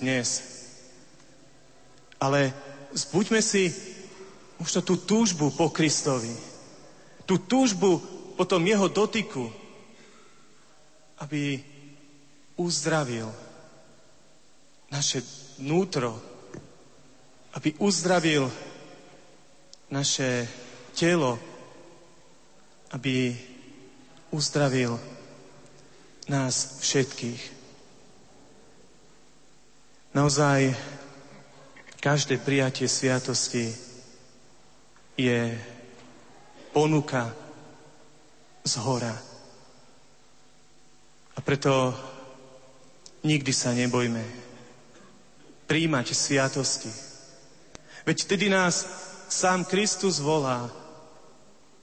dnes. Ale zbuďme si možno tú túžbu po Kristovi. Tú túžbu po tom jeho dotyku, aby uzdravil naše vnútro, aby uzdravil naše telo, aby uzdravil nás všetkých. Naozaj každé prijatie sviatosti je ponuka z hora. A preto nikdy sa nebojme príjmať sviatosti. Veď vtedy nás sám Kristus volá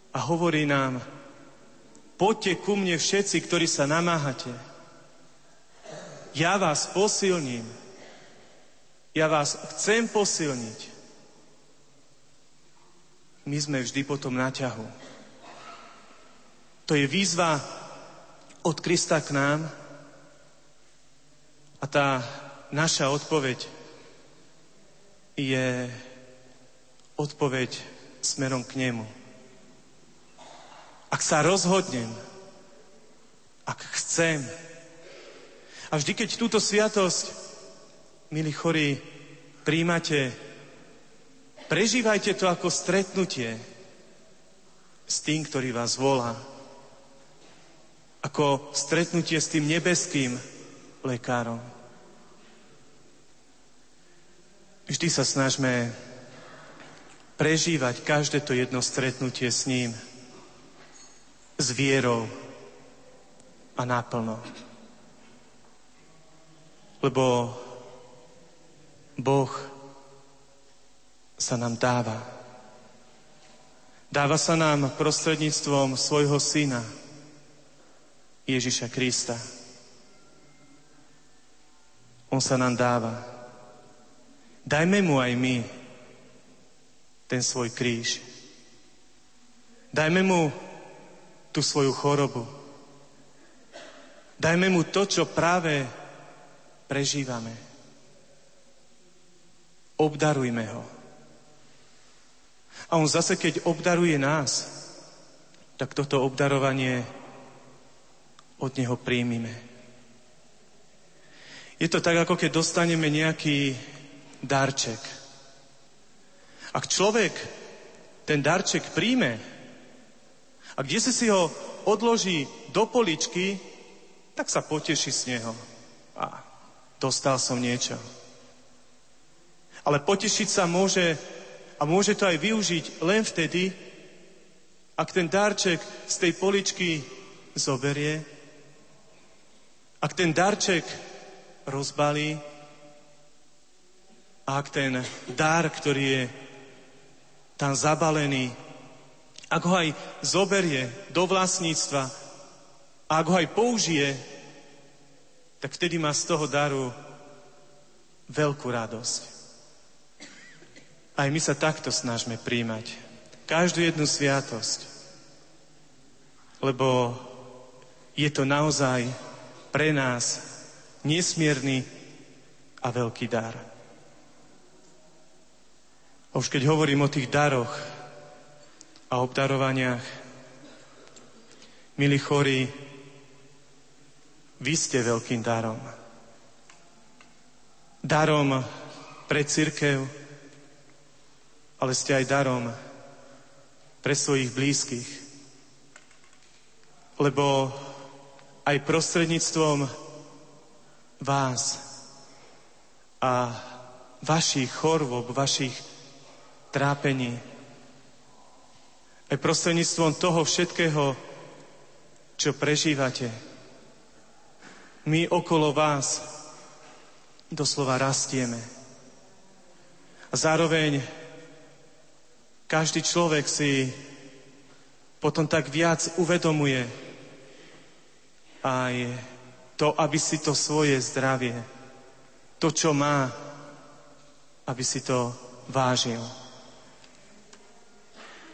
a hovorí nám, poďte ku mne všetci, ktorí sa namáhate. Ja vás posilním. Ja vás chcem posilniť. My sme vždy potom na ťahu. To je výzva od Krista k nám a tá naša odpoveď je odpoveď smerom k nemu. Ak sa rozhodnem, ak chcem, a vždy, keď túto sviatosť, milí chorí, príjmate, prežívajte to ako stretnutie s tým, ktorý vás volá. Ako stretnutie s tým nebeským lekárom. Vždy sa snažme prežívať každé to jedno stretnutie s ním s vierou a naplno. Lebo Boh sa nám dáva. Dáva sa nám prostredníctvom svojho syna, Ježiša Krista. On sa nám dáva. Dajme mu aj my ten svoj kríž. Dajme mu tú svoju chorobu. Dajme mu to, čo práve prežívame. Obdarujme ho. A on zase, keď obdaruje nás, tak toto obdarovanie od neho príjmime. Je to tak, ako keď dostaneme nejaký darček. Ak človek ten darček príjme, a kde si si ho odloží do poličky, tak sa poteší z neho. A dostal som niečo. Ale potešiť sa môže a môže to aj využiť len vtedy, ak ten darček z tej poličky zoberie, ak ten darček rozbalí a ak ten dar, ktorý je tam zabalený, ak ho aj zoberie do vlastníctva a ak ho aj použije, tak vtedy má z toho daru veľkú radosť. Aj my sa takto snažme príjmať. Každú jednu sviatosť. Lebo je to naozaj pre nás nesmierny a veľký dar. A už keď hovorím o tých daroch, a obdarovaniach. Milí chorí, vy ste veľkým darom. Darom pre církev, ale ste aj darom pre svojich blízkych. Lebo aj prostredníctvom vás a vašich chorôb, vašich trápení, aj prostredníctvom toho všetkého, čo prežívate. My okolo vás doslova rastieme. A zároveň každý človek si potom tak viac uvedomuje aj to, aby si to svoje zdravie, to, čo má, aby si to vážil.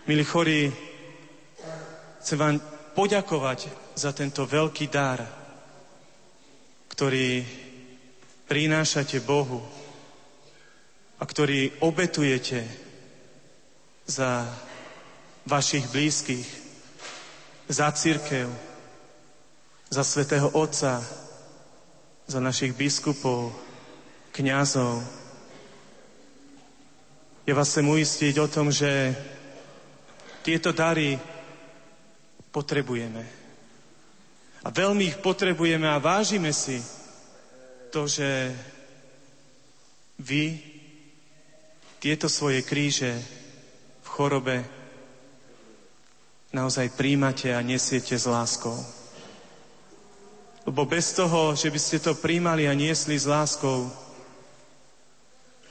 Milí chorí, chcem vám poďakovať za tento veľký dar, ktorý prinášate Bohu a ktorý obetujete za vašich blízkych, za církev, za svätého Otca, za našich biskupov, kňazov. Ja vás chcem uistiť o tom, že tieto dary potrebujeme. A veľmi ich potrebujeme a vážime si to, že vy tieto svoje kríže chorobe naozaj príjmate a nesiete s láskou. Lebo bez toho, že by ste to príjmali a niesli s láskou,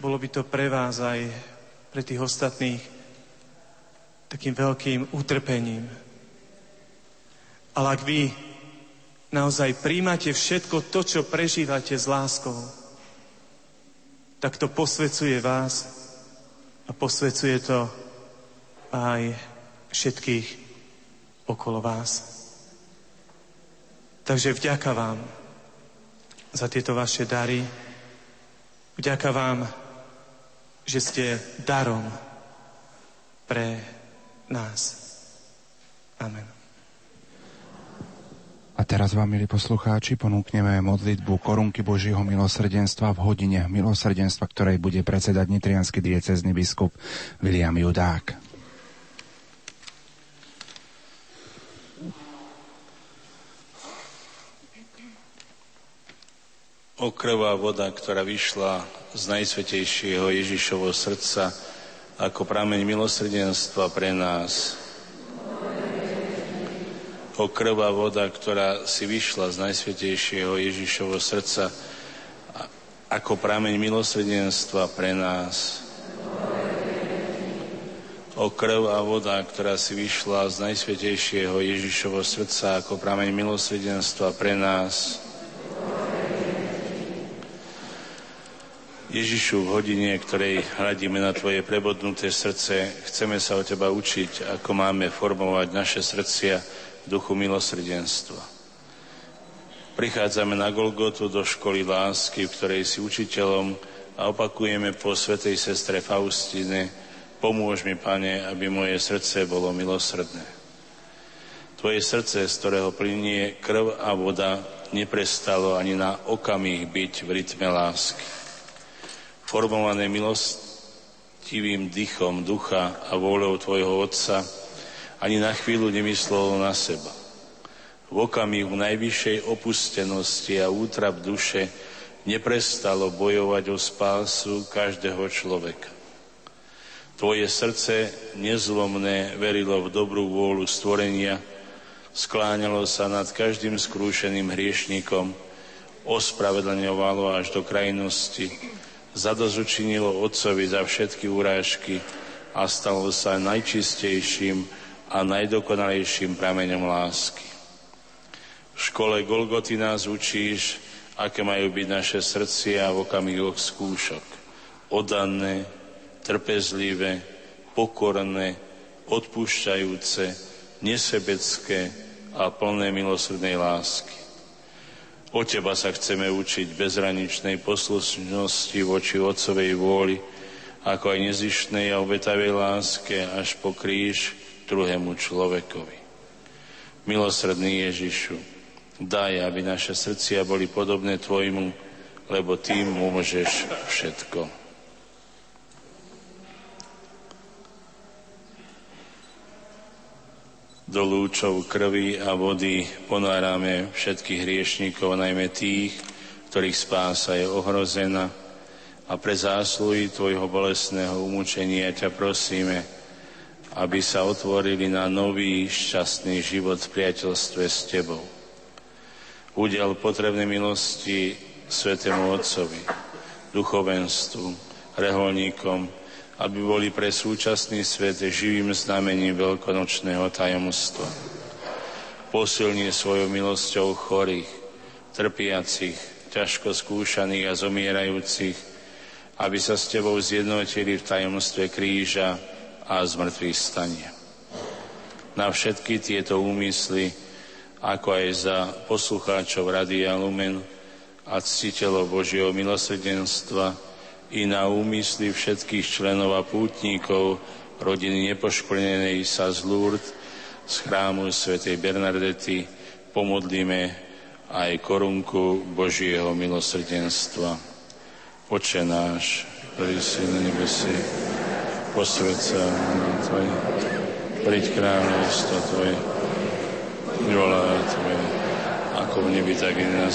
bolo by to pre vás aj pre tých ostatných takým veľkým utrpením. Ale ak vy naozaj príjmate všetko to, čo prežívate s láskou, tak to posvecuje vás a posvecuje to aj všetkých okolo vás. Takže vďaka vám za tieto vaše dary. Vďaka vám, že ste darom pre nás. Amen. A teraz vám, milí poslucháči, ponúkneme modlitbu korunky Božího milosrdenstva v hodine milosrdenstva, ktorej bude predsedať nitrianský diecezny biskup William Judák. O krvá voda, ktorá vyšla z najsvetejšieho Ježišovho srdca ako prameň milosrdenstva pre nás. O krvá voda, ktorá si vyšla z najsvetejšieho Ježišovho srdca ako prameň milosrdenstva pre nás. O krv a voda, ktorá si vyšla z najsvetejšieho Ježišovho srdca ako prameň milosrdenstva pre nás. Ježišu, v hodine, ktorej hľadíme na Tvoje prebodnuté srdce, chceme sa o Teba učiť, ako máme formovať naše srdcia v duchu milosrdenstva. Prichádzame na Golgotu do školy lásky, v ktorej si učiteľom a opakujeme po svetej sestre Faustine, pomôž mi, Pane, aby moje srdce bolo milosrdné. Tvoje srdce, z ktorého plinie krv a voda, neprestalo ani na okamih byť v rytme lásky formované milostivým dychom ducha a vôľou Tvojho Otca, ani na chvíľu nemyslelo na seba. V okamihu najvyššej opustenosti a útrap duše neprestalo bojovať o spásu každého človeka. Tvoje srdce nezlomné verilo v dobrú vôľu stvorenia, skláňalo sa nad každým skrúšeným hriešnikom, ospravedlňovalo až do krajnosti, zadozučinilo Otcovi za všetky urážky a stalo sa najčistejším a najdokonalejším prameňom lásky. V škole Golgoty nás učíš, aké majú byť naše srdcia v okamihoch skúšok. Odanné, trpezlivé, pokorné, odpúšťajúce, nesebecké a plné milosrdnej lásky. O Teba sa chceme učiť bezraničnej poslušnosti voči Otcovej vôli, ako aj nezištnej a obetavej láske až po kríž druhému človekovi. Milosredný Ježišu, daj, aby naše srdcia boli podobné Tvojmu, lebo Tým môžeš všetko. Do lúčov krvi a vody ponárame všetkých hriešníkov, najmä tých, ktorých spása je ohrozená. A pre zásluhy Tvojho bolestného umúčenia ťa prosíme, aby sa otvorili na nový šťastný život v priateľstve s Tebou. Udel potrebné milosti Svetému Otcovi, duchovenstvu, reholníkom, aby boli pre súčasný svet živým znamením veľkonočného tajomstva. Posilnie svojou milosťou chorých, trpiacich, ťažko skúšaných a zomierajúcich, aby sa s Tebou zjednotili v tajomstve kríža a zmrtvých stania. Na všetky tieto úmysly, ako aj za poslucháčov Radia Lumen, a ctiteľov Božieho milosrdenstva i na úmysly všetkých členov a pútnikov rodiny nepoškvrnenej sa z Lourdes z chrámu svätej Bernadety pomodlíme aj korunku Božieho milosrdenstva. Oče náš, ktorý si na nebesi, posved sa na Tvoje, príď kráľovstvo Tvoje, volá Tvoje, ako v nebi, tak i na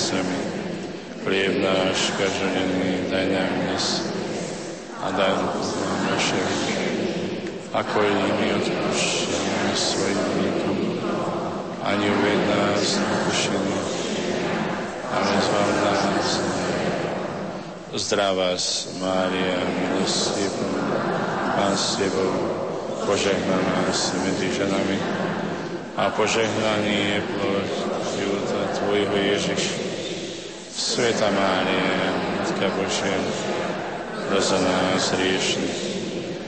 Chlieb náš každodenný daj nám dnes a daj nám naše ako i my odpúšťame svojim vníkom. A neuved nás na pokušenie, ale zbav nás. Zdrav vás, Mária, milosti, Pán s Tebou, požehnaná si medzi ženami a požehnaný je plod života Tvojho Ježiš. Sveta Mária, Matka Božia, roza nás riešných,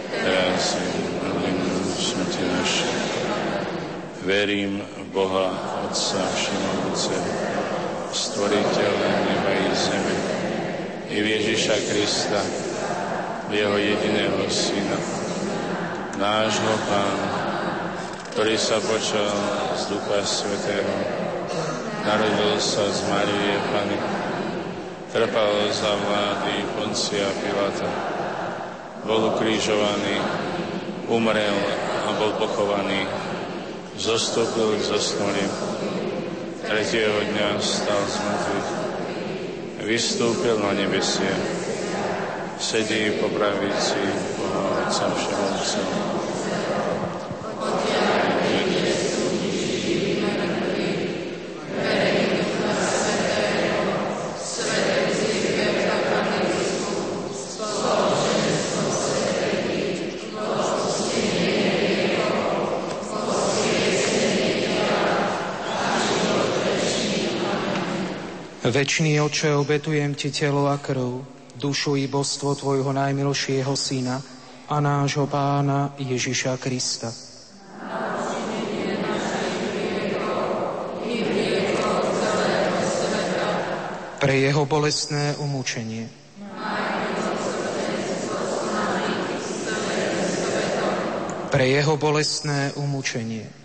teraz smrti našej. Verím v Boha, Otca Všemohúceho, Stvoriteľa neba i zeme, i v Ježiša Krista, Jeho jediného Syna, nášho Pána, ktorý sa počal z Ducha Svetého, narodil sa z Marie Pany, trpal za vlády Poncia Pilata, bol ukrižovaný, umrel a bol pochovaný, zostúpil k zosnulým, tretieho dňa stal z mŕtvych, vystúpil na nebesie, sedí po pravici Boha Otca Všemovceho. Večný oče, obetujem ti telo a krv, dušu i božstvo tvojho najmilšieho syna a nášho pána Ježiša Krista. Pre jeho bolestné umúčenie. Pre jeho bolestné umúčenie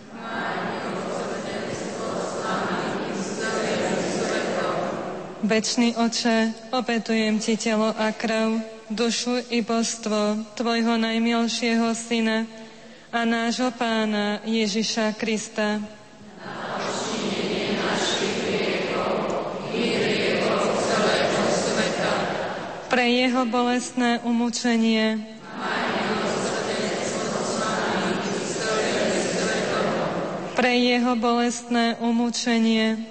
Večný oče, opetujem ti telo a krv, dušu i božstvo tvojho najmilšieho syna a nášho pána Ježiša Krista. Pre jeho bolestné umúčenie. Pre jeho bolestné umúčenie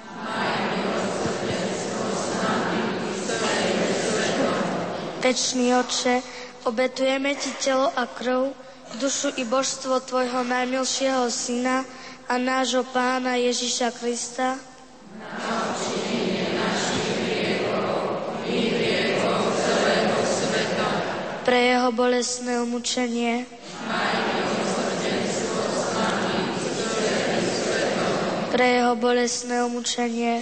Večný Otče, obetujeme Ti telo a krv, dušu i božstvo Tvojho najmilšieho Syna a nášho Pána Ježiša Krista, pre jeho bolestné umúčenie, pre jeho bolestné umúčenie,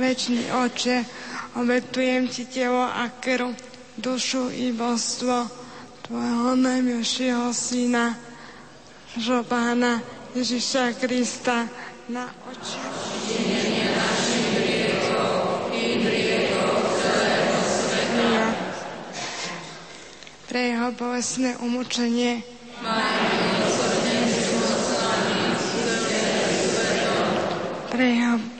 Večný oče, obetujem ti telo a krv, dušu i božstvo tvojho najmilšieho syna, že pána Ježiša Krista na oči. Pre jeho bolestné umúčenie. Pre jeho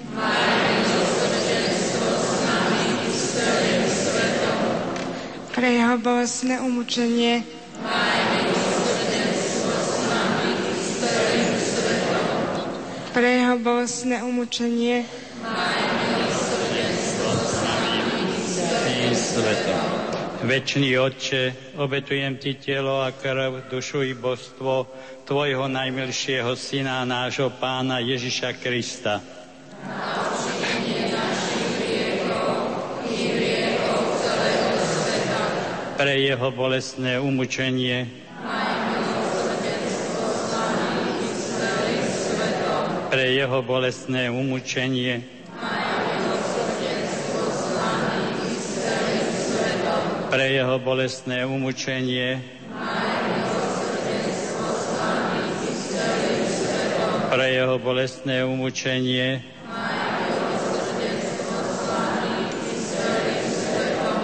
Pre jeho bolestné umúčenie. Pre jeho bolestné umúčenie. Večný Otče, obetujem Ti telo a krv, dušu i božstvo Tvojho najmilšieho Syna, nášho Pána Ježiša Krista. Pre jeho bolestné umučenie. Pre jeho bolestné umučenie. Pre jeho bolestné umučenie. Pre jeho bolestné umučenie.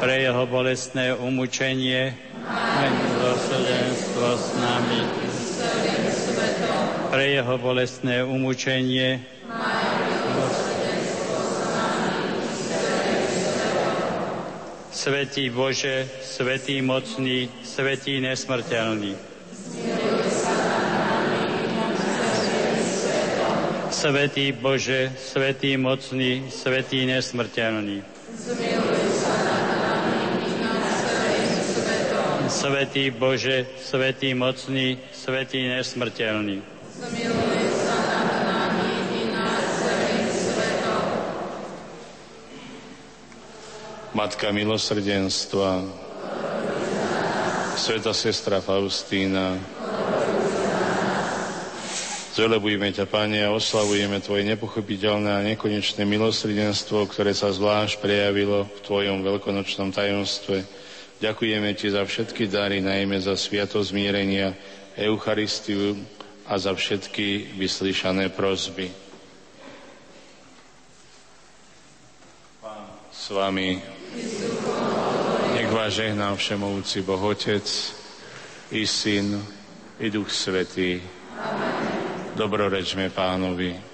pre jeho bolestné umúčenie, milosrdenstvo s nami, pre jeho bolestné umúčenie, Svetý Bože, Svetý mocný, Svetý nesmrteľný. Svetý Bože, Svetý mocný, Svetý nesmrteľný. Svetý Bože, Svetý mocný, Svetý nesmrteľný. Matka milosrdenstva, Sveta sestra Faustína, Zvelebujeme ťa, Pane, a oslavujeme Tvoje nepochopiteľné a nekonečné milosrdenstvo, ktoré sa zvlášť prejavilo v Tvojom veľkonočnom tajomstve. Ďakujeme Ti za všetky dary, najmä za sviatosť zmierenia, Eucharistiu a za všetky vyslyšané prosby. Pán s Vami, nech vás žehná Všemovúci Boh Otec, i Syn, i Duch Svetý. Amen. Dobrorečme pánovi.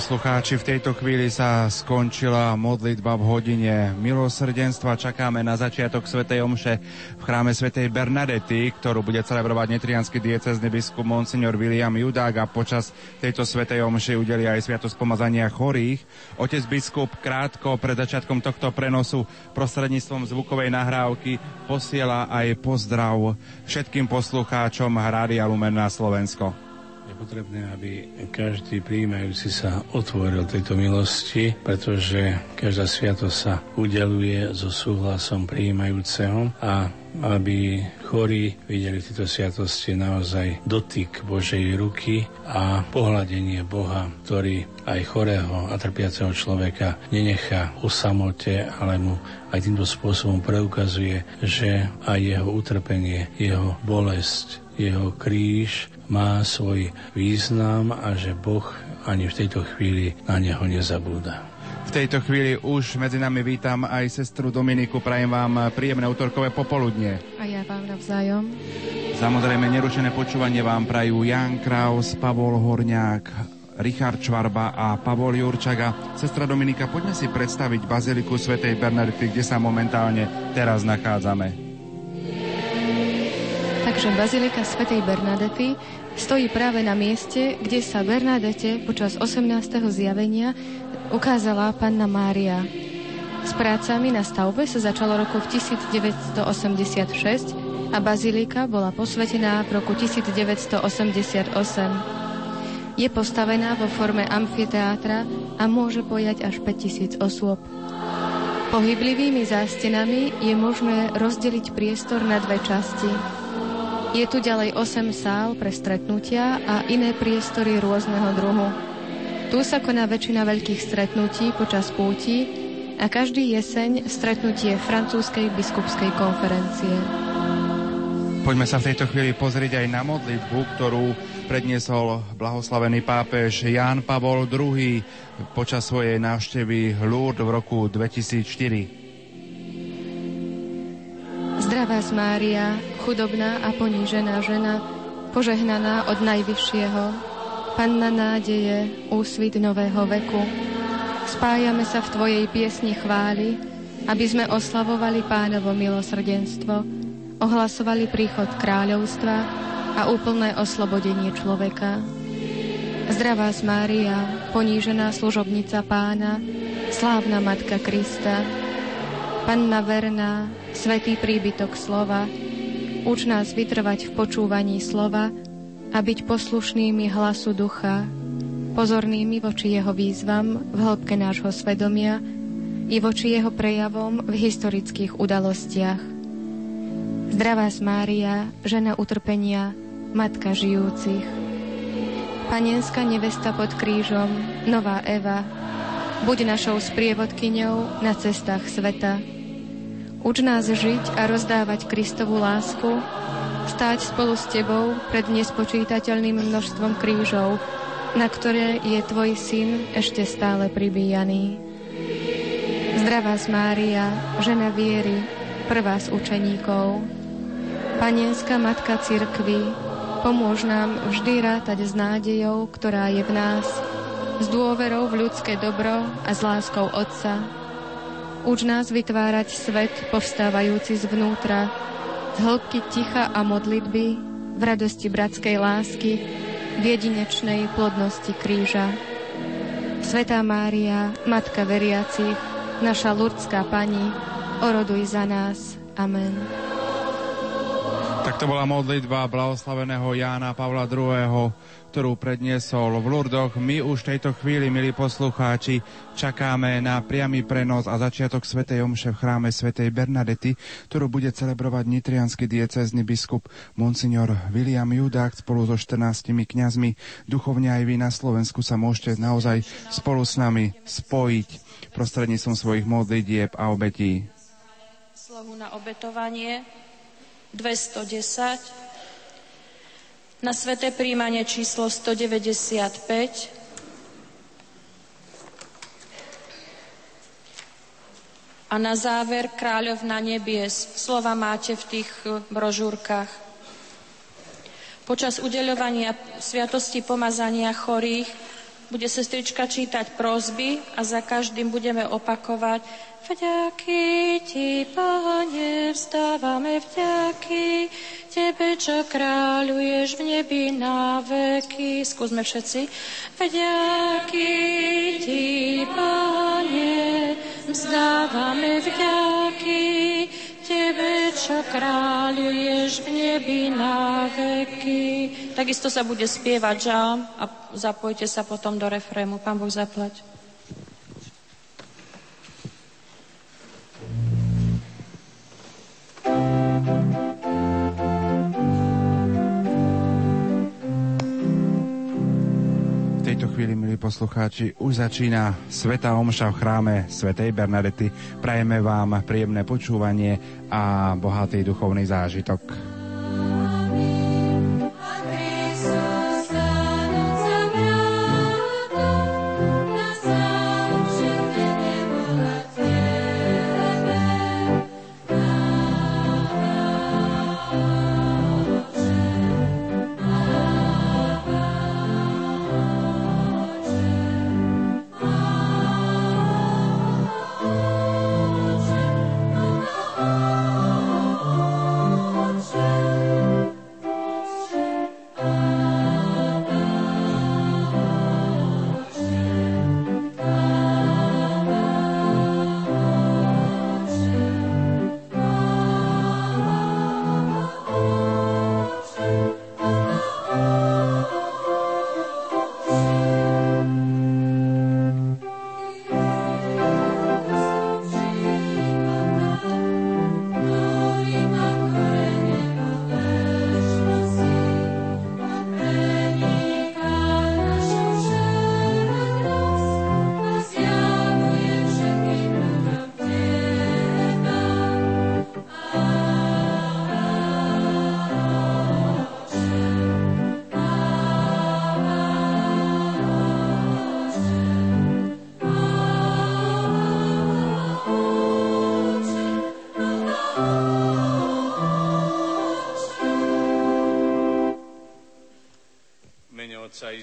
Poslucháči, v tejto chvíli sa skončila modlitba v hodine milosrdenstva. Čakáme na začiatok Svetej Omše v chráme Svetej Bernadety, ktorú bude celebrovať netrianský diecezny biskup Monsignor William Judák a počas tejto Svetej Omše udeli aj sviatosť pomazania chorých. Otec biskup krátko pred začiatkom tohto prenosu prostredníctvom zvukovej nahrávky posiela aj pozdrav všetkým poslucháčom Rádia Lumen na Slovensko potrebné, aby každý príjmajúci sa otvoril tejto milosti, pretože každá sviatosť sa udeluje so súhlasom príjmajúceho a aby chorí videli v tejto sviatosti naozaj dotyk Božej ruky a pohľadenie Boha, ktorý aj chorého a trpiaceho človeka nenechá u samote, ale mu aj týmto spôsobom preukazuje, že aj jeho utrpenie, jeho bolesť, jeho kríž má svoj význam a že Boh ani v tejto chvíli na neho nezabúda. V tejto chvíli už medzi nami vítam aj sestru Dominiku. Prajem vám príjemné útorkové popoludne. A ja vám navzájom. Samozrejme, nerušené počúvanie vám prajú Jan Kraus, Pavol Horňák, Richard Čvarba a Pavol Jurčaga. Sestra Dominika, poďme si predstaviť Baziliku svätej Bernadety, kde sa momentálne teraz nachádzame. Takže Bazilika svätej Bernadety stojí práve na mieste, kde sa Bernadete počas 18. zjavenia ukázala Panna Mária. S prácami na stavbe sa začalo roku v 1986 a bazilika bola posvetená v roku 1988. Je postavená vo forme amfiteátra a môže pojať až 5000 osôb. Pohyblivými zástenami je možné rozdeliť priestor na dve časti. Je tu ďalej 8 sál pre stretnutia a iné priestory rôzneho druhu. Tu sa koná väčšina veľkých stretnutí počas púti a každý jeseň stretnutie francúzskej biskupskej konferencie. Poďme sa v tejto chvíli pozrieť aj na modlitbu, ktorú predniesol blahoslavený pápež Ján Pavol II počas svojej návštevy Lourdes v roku 2004. Zdravá Mária, chudobná a ponížená žena, požehnaná od Najvyššieho, Panna nádeje, úsvit nového veku. Spájame sa v Tvojej piesni chvály, aby sme oslavovali pánovo milosrdenstvo, ohlasovali príchod kráľovstva a úplné oslobodenie človeka. Zdravá Mária, ponížená služobnica pána, slávna Matka Krista, Panna verná, svetý príbytok slova, uč nás vytrvať v počúvaní slova a byť poslušnými hlasu ducha, pozornými voči jeho výzvam v hĺbke nášho svedomia i voči jeho prejavom v historických udalostiach. Zdravá Mária, žena utrpenia, matka žijúcich. Panenská nevesta pod krížom, nová Eva, buď našou sprievodkyňou na cestách sveta. Uč nás žiť a rozdávať Kristovu lásku, stáť spolu s Tebou pred nespočítateľným množstvom krížov, na ktoré je Tvoj syn ešte stále pribíjaný. Zdravá Mária, žena viery, prvá z učeníkov. Panienská matka cirkvy, pomôž nám vždy rátať s nádejou, ktorá je v nás, s dôverou v ľudské dobro a s láskou Otca, Uč nás vytvárať svet povstávajúci zvnútra, z hĺbky ticha a modlitby, v radosti bratskej lásky, v jedinečnej plodnosti kríža. Svetá Mária, Matka veriacich, naša Lurdská Pani, oroduj za nás. Amen. Tak to bola modlitba blahoslaveného Jána Pavla II ktorú predniesol v Lurdoch. My už v tejto chvíli, milí poslucháči, čakáme na priamy prenos a začiatok Svetej Omše v chráme Svetej Bernadety, ktorú bude celebrovať nitrianský diecezny biskup Monsignor William Judák spolu so 14 kňazmi. Duchovne aj vy na Slovensku sa môžete naozaj spolu s nami spojiť prostredníctvom svojich modlitieb a obetí. Slohu na obetovanie 210 na sveté príjmanie číslo 195 a na záver Kráľovna nebies. Slova máte v tých eh, brožúrkach. Počas udeľovania sviatosti pomazania chorých bude sestrička čítať prozby a za každým budeme opakovať Vďaky Ti, Pane, vzdávame vďaky Tebe, čo kráľuješ v nebi na veky. Skúsme všetci. Vďaky Ti, Pane, vzdávame vďaky Tebe, čo kráľuješ v nebi na veky. Takisto sa bude spievať žám a zapojte sa potom do refrému. Pán Boh zaplať. V tejto chvíli, milí poslucháči, už začína Sveta Omša v chráme Svetej Bernadety. Prajeme vám príjemné počúvanie a bohatý duchovný zážitok.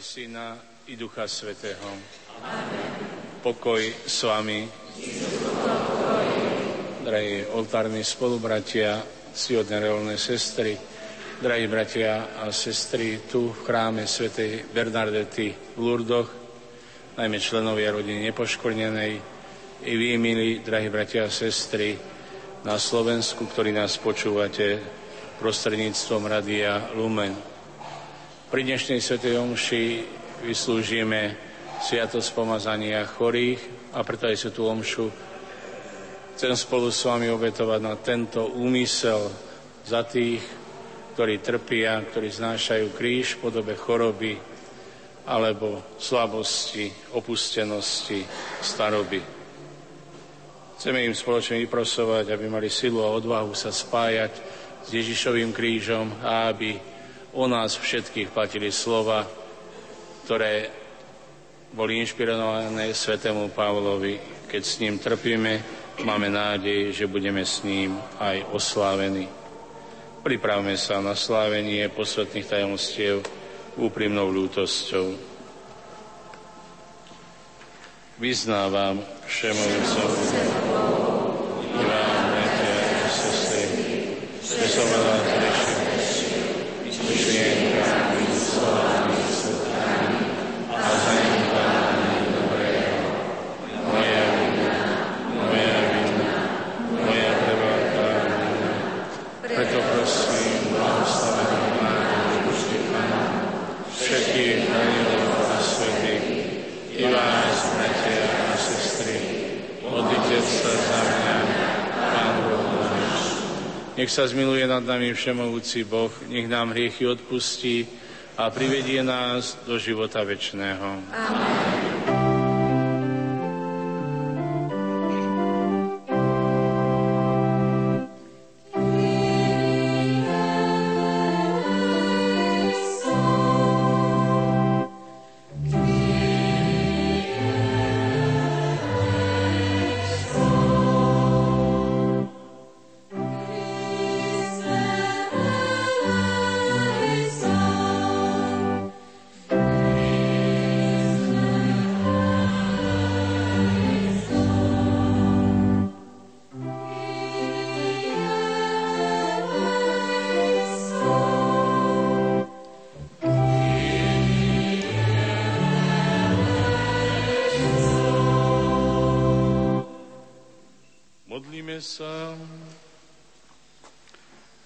Syna i Ducha Svetého. Pokoj s vami. Drahí oltárni spolubratia, ctihodné reolné sestry, drahí bratia a sestry tu v chráme svätej Bernardety v Lurdoch, najmä členovia rodiny nepoškornenej, i vy, milí, drahí bratia a sestry, na Slovensku, ktorí nás počúvate prostredníctvom Radia Lumen. Pri dnešnej Svetej Omši vyslúžime Sviatosť pomazania chorých a preto aj Svetú Omšu chcem spolu s vami obetovať na tento úmysel za tých, ktorí trpia, ktorí znášajú kríž v podobe choroby, alebo slabosti, opustenosti, staroby. Chceme im spoločne vyprosovať, aby mali silu a odvahu sa spájať s Ježišovým krížom a aby o nás všetkých platili slova, ktoré boli inšpirované svetému Pavlovi. Keď s ním trpíme, máme nádej, že budeme s ním aj oslávení. Pripravme sa na slávenie posvetných tajomstiev úprimnou ľútosťou. Vyznávam všemovúcovi Nech sa zmiluje nad nami všemovúci Boh, nech nám hriechy odpustí a privedie nás do života večného. Amen.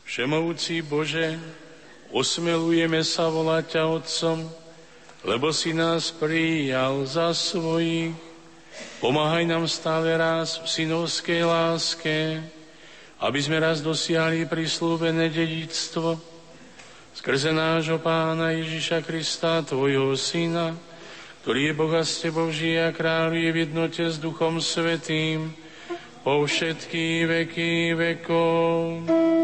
Všemovúci Bože, osmelujeme sa volať ťa Otcom, lebo si nás prijal za svojich. Pomáhaj nám stále raz v synovskej láske, aby sme raz dosiahli prislúbené dedictvo skrze nášho Pána Ježiša Krista, Tvojho Syna, ktorý je Boha s Tebou žije a kráľuje v jednote s Duchom Svetým po všetky veky vekov.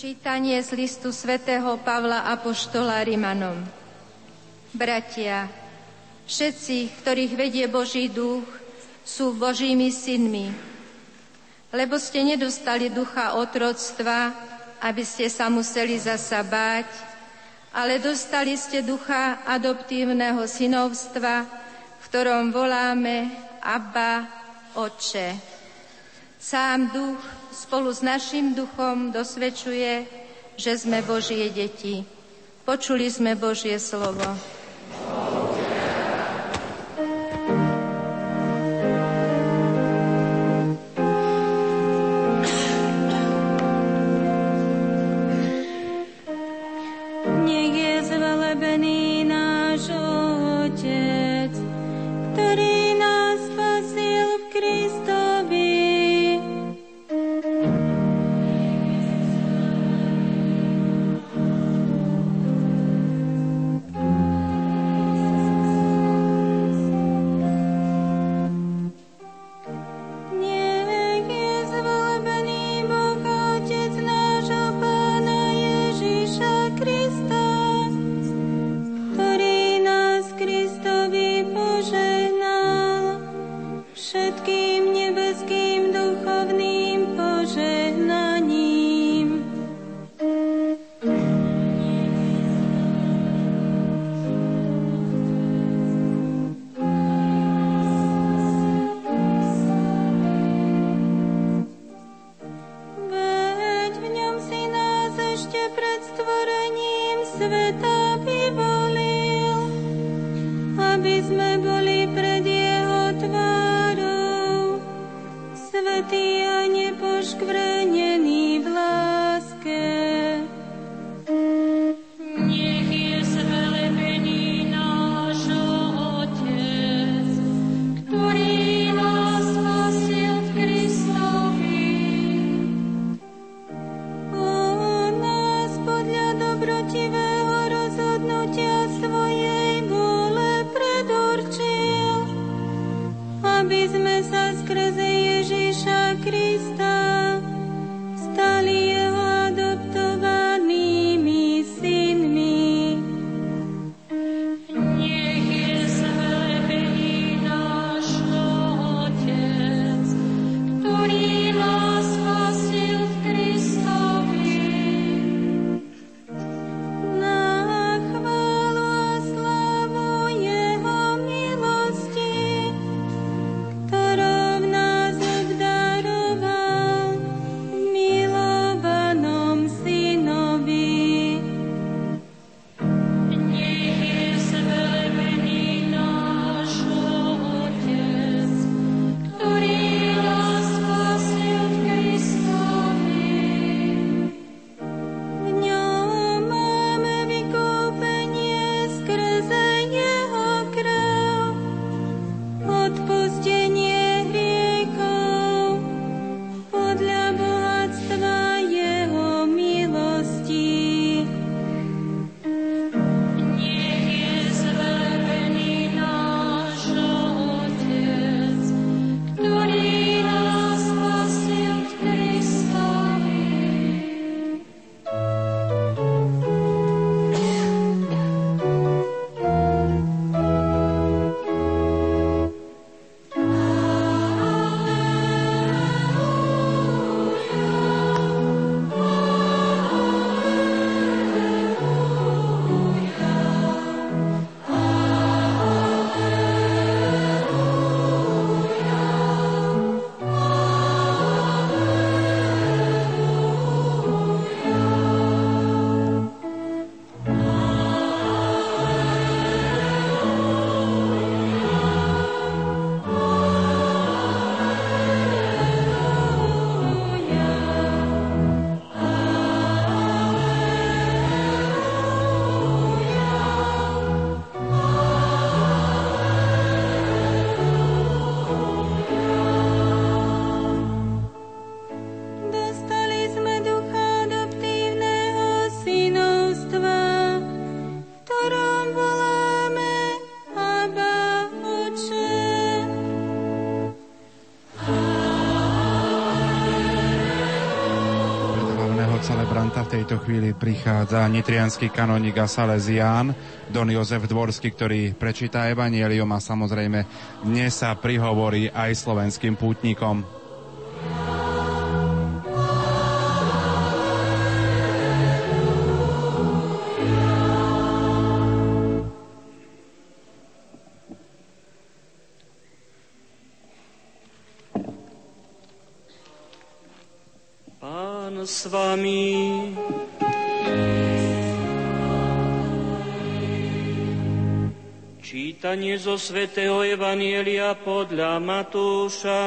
Čítanie z listu svätého Pavla Apoštola Rimanom. Bratia, všetci, ktorých vedie Boží duch, sú Božími synmi, lebo ste nedostali ducha otroctva, aby ste sa museli zasa báť, ale dostali ste ducha adoptívneho synovstva, v ktorom voláme Abba, Oče. Sám duch spolu s našim duchom dosvedčuje, že sme Božie deti. Počuli sme Božie slovo. Tejto chvíli prichádza nitrianský kanonik a salezián Don Jozef Dvorský, ktorý prečíta Evangelium a samozrejme dnes sa prihovorí aj slovenským pútnikom. Svätého Evanielia podľa Matúša.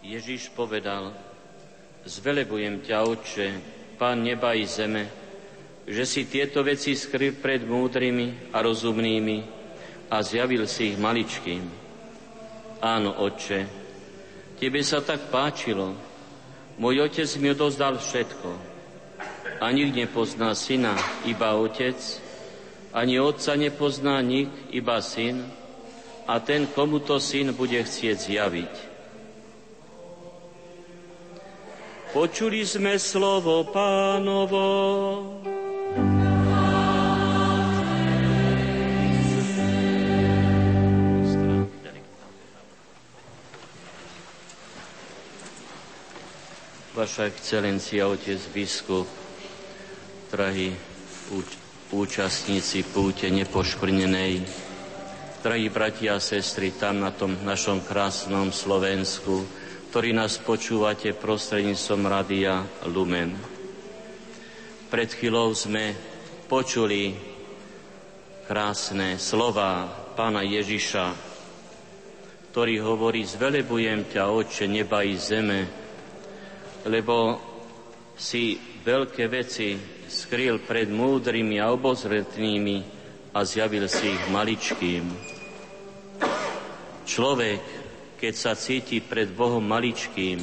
Ježiš povedal, zvelebujem ťa, Otče, Pán neba i zeme, že si tieto veci skryl pred múdrymi a rozumnými a zjavil si ich maličkým. Áno, Otče, Tebe sa tak páčilo. Môj Otec mi odozdal všetko. A nik nepozná syna, iba Otec, ani Otca nepozná nik, iba Syn, a ten, komu to Syn bude chcieť zjaviť. Počuli sme slovo pánovo. Vaša excelencia, otec biskup, drahí účastníci púte nepoškvrnenej, drahí bratia a sestry tam na tom našom krásnom Slovensku, ktorí nás počúvate prostredníctvom Radia Lumen. Pred chvíľou sme počuli krásne slova pána Ježiša, ktorý hovorí, zvelebujem ťa, Otče, neba i zeme, lebo si veľké veci skryl pred múdrymi a obozretnými a zjavil si ich maličkým. Človek, keď sa cíti pred Bohom maličkým,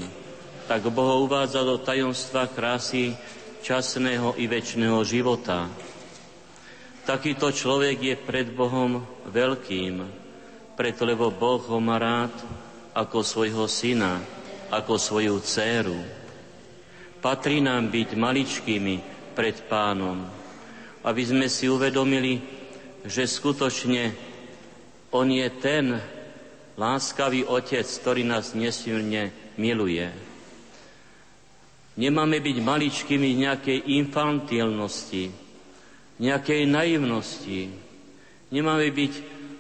tak Boh uvádza do tajomstva krásy časného i väčšného života. Takýto človek je pred Bohom veľkým, preto lebo Boh ho má rád ako svojho syna, ako svoju dceru. Patrí nám byť maličkými pred pánom, aby sme si uvedomili, že skutočne on je ten láskavý otec, ktorý nás nesmierne miluje. Nemáme byť maličkými nejakej infantilnosti, nejakej naivnosti. Nemáme byť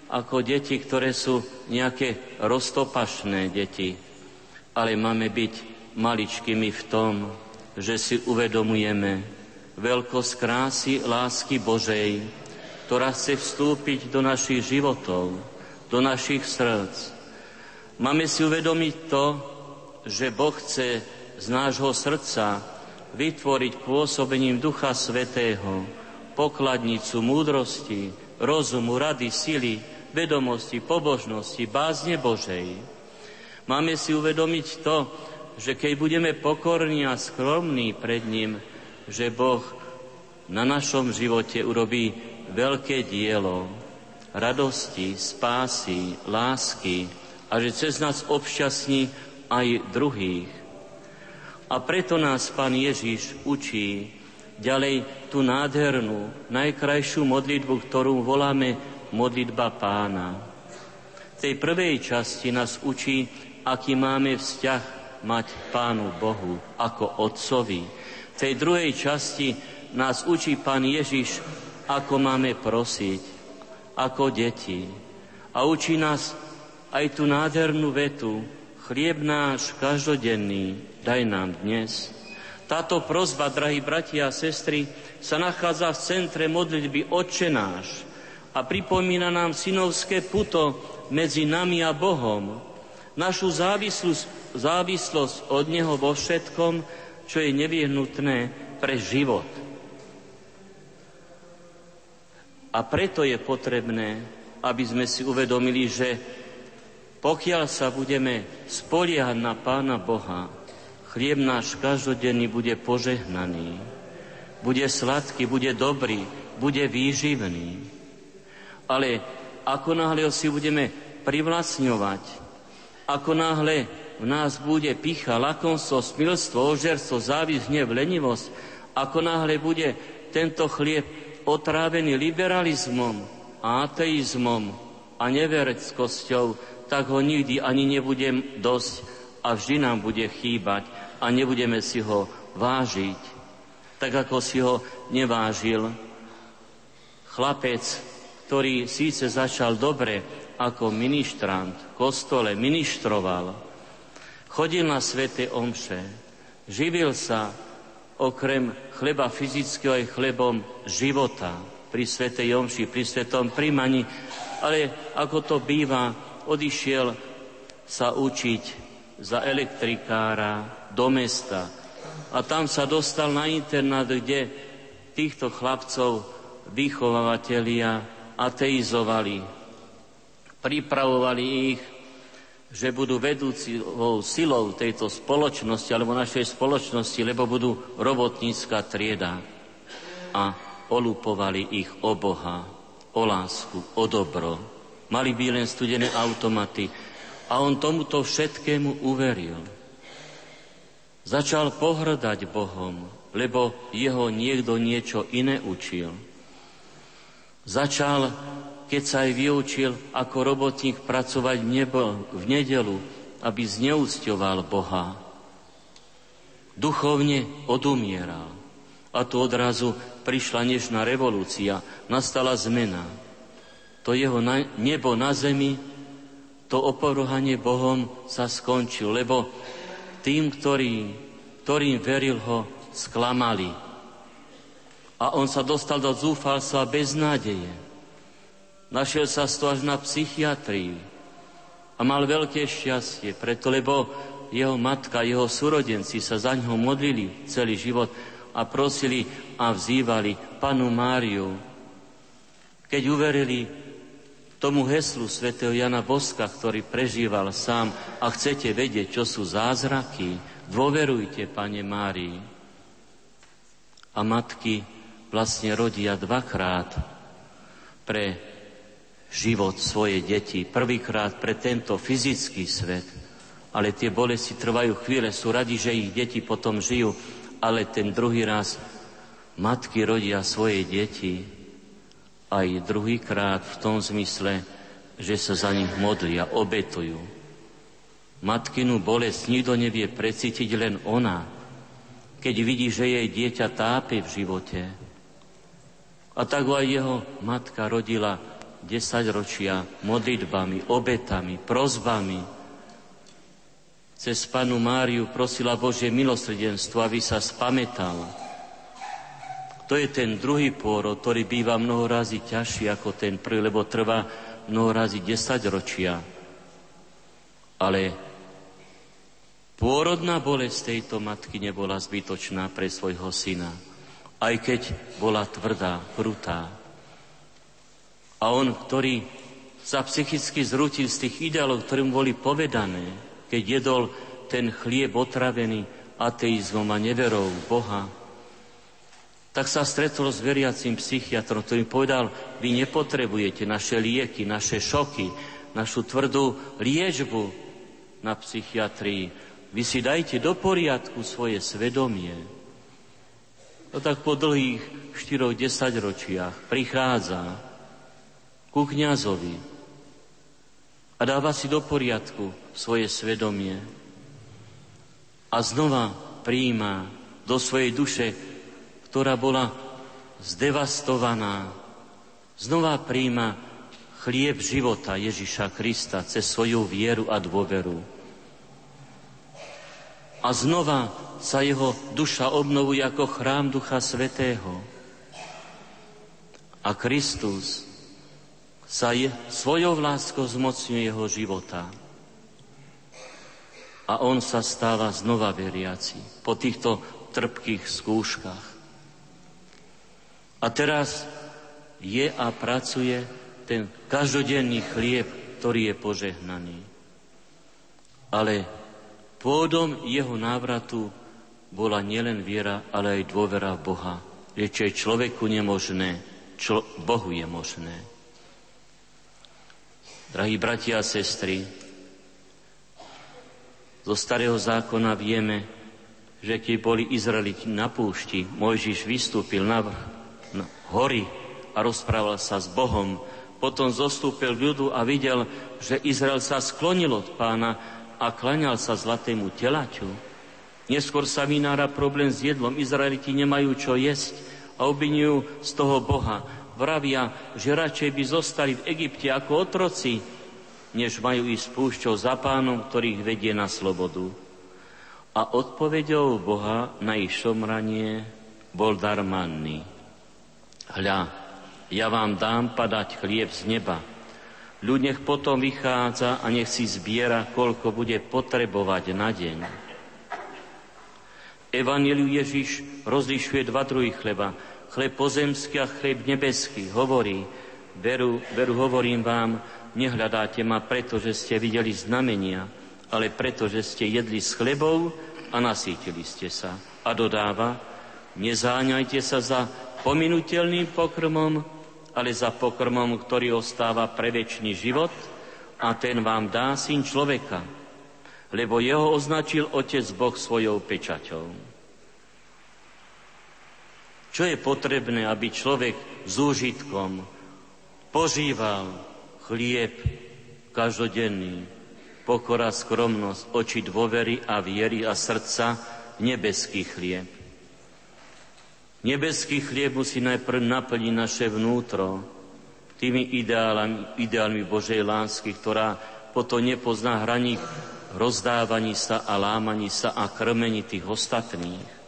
ako deti, ktoré sú nejaké roztopašné deti, ale máme byť maličkými v tom, že si uvedomujeme veľkosť krásy lásky Božej, ktorá chce vstúpiť do našich životov, do našich srdc. Máme si uvedomiť to, že Boh chce z nášho srdca vytvoriť pôsobením Ducha Svetého pokladnicu múdrosti, rozumu, rady, sily, vedomosti, pobožnosti, bázne Božej. Máme si uvedomiť to, že keď budeme pokorní a skromní pred ním, že Boh na našom živote urobí veľké dielo radosti, spásy, lásky a že cez nás obšťastní aj druhých. A preto nás Pán Ježiš učí ďalej tú nádhernú, najkrajšiu modlitbu, ktorú voláme modlitba pána. V tej prvej časti nás učí, aký máme vzťah mať pánu Bohu ako otcovi. Tej druhej časti nás učí pán Ježiš, ako máme prosiť, ako deti. A učí nás aj tú nádhernú vetu, chlieb náš každodenný, daj nám dnes. Táto prozba, drahí bratia a sestry, sa nachádza v centre modlitby Otče náš a pripomína nám synovské puto medzi nami a Bohom, našu závislosť, závislosť od Neho vo všetkom, čo je nevyhnutné pre život. A preto je potrebné, aby sme si uvedomili, že pokiaľ sa budeme spoliehať na Pána Boha, Chlieb náš každodenný bude požehnaný, bude sladký, bude dobrý, bude výživný. Ale ako náhle ho si budeme privlastňovať, ako náhle v nás bude picha, lakomstvo, smilstvo, ožerstvo, závisť, hnev, lenivosť, ako náhle bude tento chlieb otrávený liberalizmom, ateizmom a nevereckosťou, tak ho nikdy ani nebudem dosť a vždy nám bude chýbať a nebudeme si ho vážiť, tak ako si ho nevážil. Chlapec, ktorý síce začal dobre ako ministrant v kostole, ministroval, chodil na svete omše, živil sa okrem chleba fyzického aj chlebom života pri svetej omši, pri svetom príjmaní, ale ako to býva, odišiel sa učiť za elektrikára do mesta. A tam sa dostal na internát, kde týchto chlapcov vychovávateľia ateizovali. Pripravovali ich, že budú vedúcou silou tejto spoločnosti alebo našej spoločnosti, lebo budú robotnícka trieda. A olupovali ich o Boha, o lásku, o dobro. Mali by len studené automaty, a on tomuto všetkému uveril. Začal pohrdať Bohom, lebo jeho niekto niečo iné učil. Začal, keď sa aj vyučil ako robotník pracovať v, nebo, v nedelu, aby zneúcťoval Boha. Duchovne odumieral. A tu odrazu prišla nežná revolúcia, nastala zmena. To jeho nebo na zemi to oporuhanie Bohom sa skončil, lebo tým, ktorý, ktorým veril ho, sklamali. A on sa dostal do zúfalstva bez nádeje. Našiel sa z toho až na psychiatrii a mal veľké šťastie, preto lebo jeho matka, jeho súrodenci sa za ňo modlili celý život a prosili a vzývali panu Máriu. Keď uverili tomu heslu svätého Jana Boska, ktorý prežíval sám a chcete vedieť, čo sú zázraky, dôverujte, Pane Márii. A matky vlastne rodia dvakrát pre život svoje deti. Prvýkrát pre tento fyzický svet, ale tie bolesti trvajú chvíle, sú radi, že ich deti potom žijú, ale ten druhý raz matky rodia svoje deti aj druhýkrát v tom zmysle, že sa za nich modlia, obetujú. Matkinu bolesť nikto nevie precítiť, len ona, keď vidí, že jej dieťa tápe v živote. A tak aj jeho matka rodila 10 ročia modlitbami, obetami, prozbami. Cez panu Máriu prosila Božie milosrdenstvo, aby sa spametala to je ten druhý pôrod, ktorý býva mnoho razy ťažší ako ten prvý, lebo trvá mnoho razy 10 ročia. Ale pôrodná bolesť tejto matky nebola zbytočná pre svojho syna, aj keď bola tvrdá, krutá. A on, ktorý sa psychicky zrutil z tých ideálov, ktoré mu boli povedané, keď jedol ten chlieb otravený ateizmom a neverou Boha, tak sa stretol s veriacím psychiatrom, ktorý povedal, vy nepotrebujete naše lieky, naše šoky, našu tvrdú liečbu na psychiatrii. Vy si dajte do poriadku svoje svedomie. No tak po dlhých 4-10 ročiach prichádza ku kniazovi a dáva si do poriadku svoje svedomie a znova príjma do svojej duše ktorá bola zdevastovaná, znova príjma chlieb života Ježiša Krista cez svoju vieru a dôveru. A znova sa jeho duša obnovuje ako chrám Ducha Svetého. A Kristus sa je, svojou láskou zmocňuje jeho života. A on sa stáva znova veriaci po týchto trpkých skúškach. A teraz je a pracuje ten každodenný chlieb, ktorý je požehnaný. Ale pôdom jeho návratu bola nielen viera, ale aj dôvera Boha. Je, čo je človeku nemožné, čo Bohu je možné. Drahí bratia a sestry, zo starého zákona vieme, že keď boli Izraeliti na púšti, Mojžiš vystúpil na vrch no, hory a rozprával sa s Bohom. Potom zostúpil k ľudu a videl, že Izrael sa sklonil od pána a klaňal sa zlatému telaťu. Neskôr sa vynára problém s jedlom. Izraeliti nemajú čo jesť a obvinujú z toho Boha. Vravia, že radšej by zostali v Egypte ako otroci, než majú ísť púšťou za pánom, ktorých vedie na slobodu. A odpovedou Boha na ich šomranie bol dar. Hľa, ja vám dám padať chlieb z neba. Ľud nech potom vychádza a nech si zbiera, koľko bude potrebovať na deň. Evangeliu Ježiš rozlišuje dva druhy chleba. Chleb pozemský a chleb nebeský. Hovorí, veru, veru hovorím vám, nehľadáte ma preto, že ste videli znamenia, ale preto, že ste jedli s chlebou a nasítili ste sa. A dodáva, nezáňajte sa za pominutelným pokrmom, ale za pokrmom, ktorý ostáva pre väčší život a ten vám dá syn človeka, lebo jeho označil Otec Boh svojou pečaťou. Čo je potrebné, aby človek s úžitkom požíval chlieb každodenný, pokora, skromnosť, oči dôvery a viery a srdca, nebeský chlieb. Nebeský chlieb musí najprv naplniť naše vnútro tými ideálami, ideálmi Božej lásky, ktorá potom nepozná hraní rozdávaní sa a lámaní sa a krmení tých ostatných.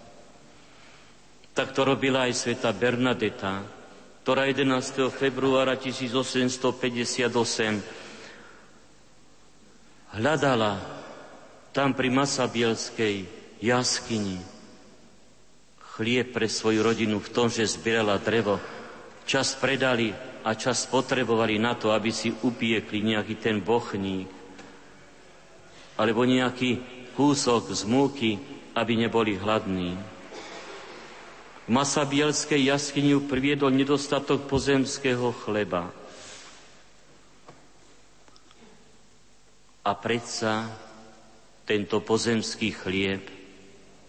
Tak to robila aj sveta Bernadeta, ktorá 11. februára 1858 hľadala tam pri Masabielskej jaskyni chlieb pre svoju rodinu v tom, že zbierala drevo. Čas predali a čas potrebovali na to, aby si upiekli nejaký ten bochník alebo nejaký kúsok z múky, aby neboli hladní. V Masabielskej jaskyni priviedol nedostatok pozemského chleba. A predsa tento pozemský chlieb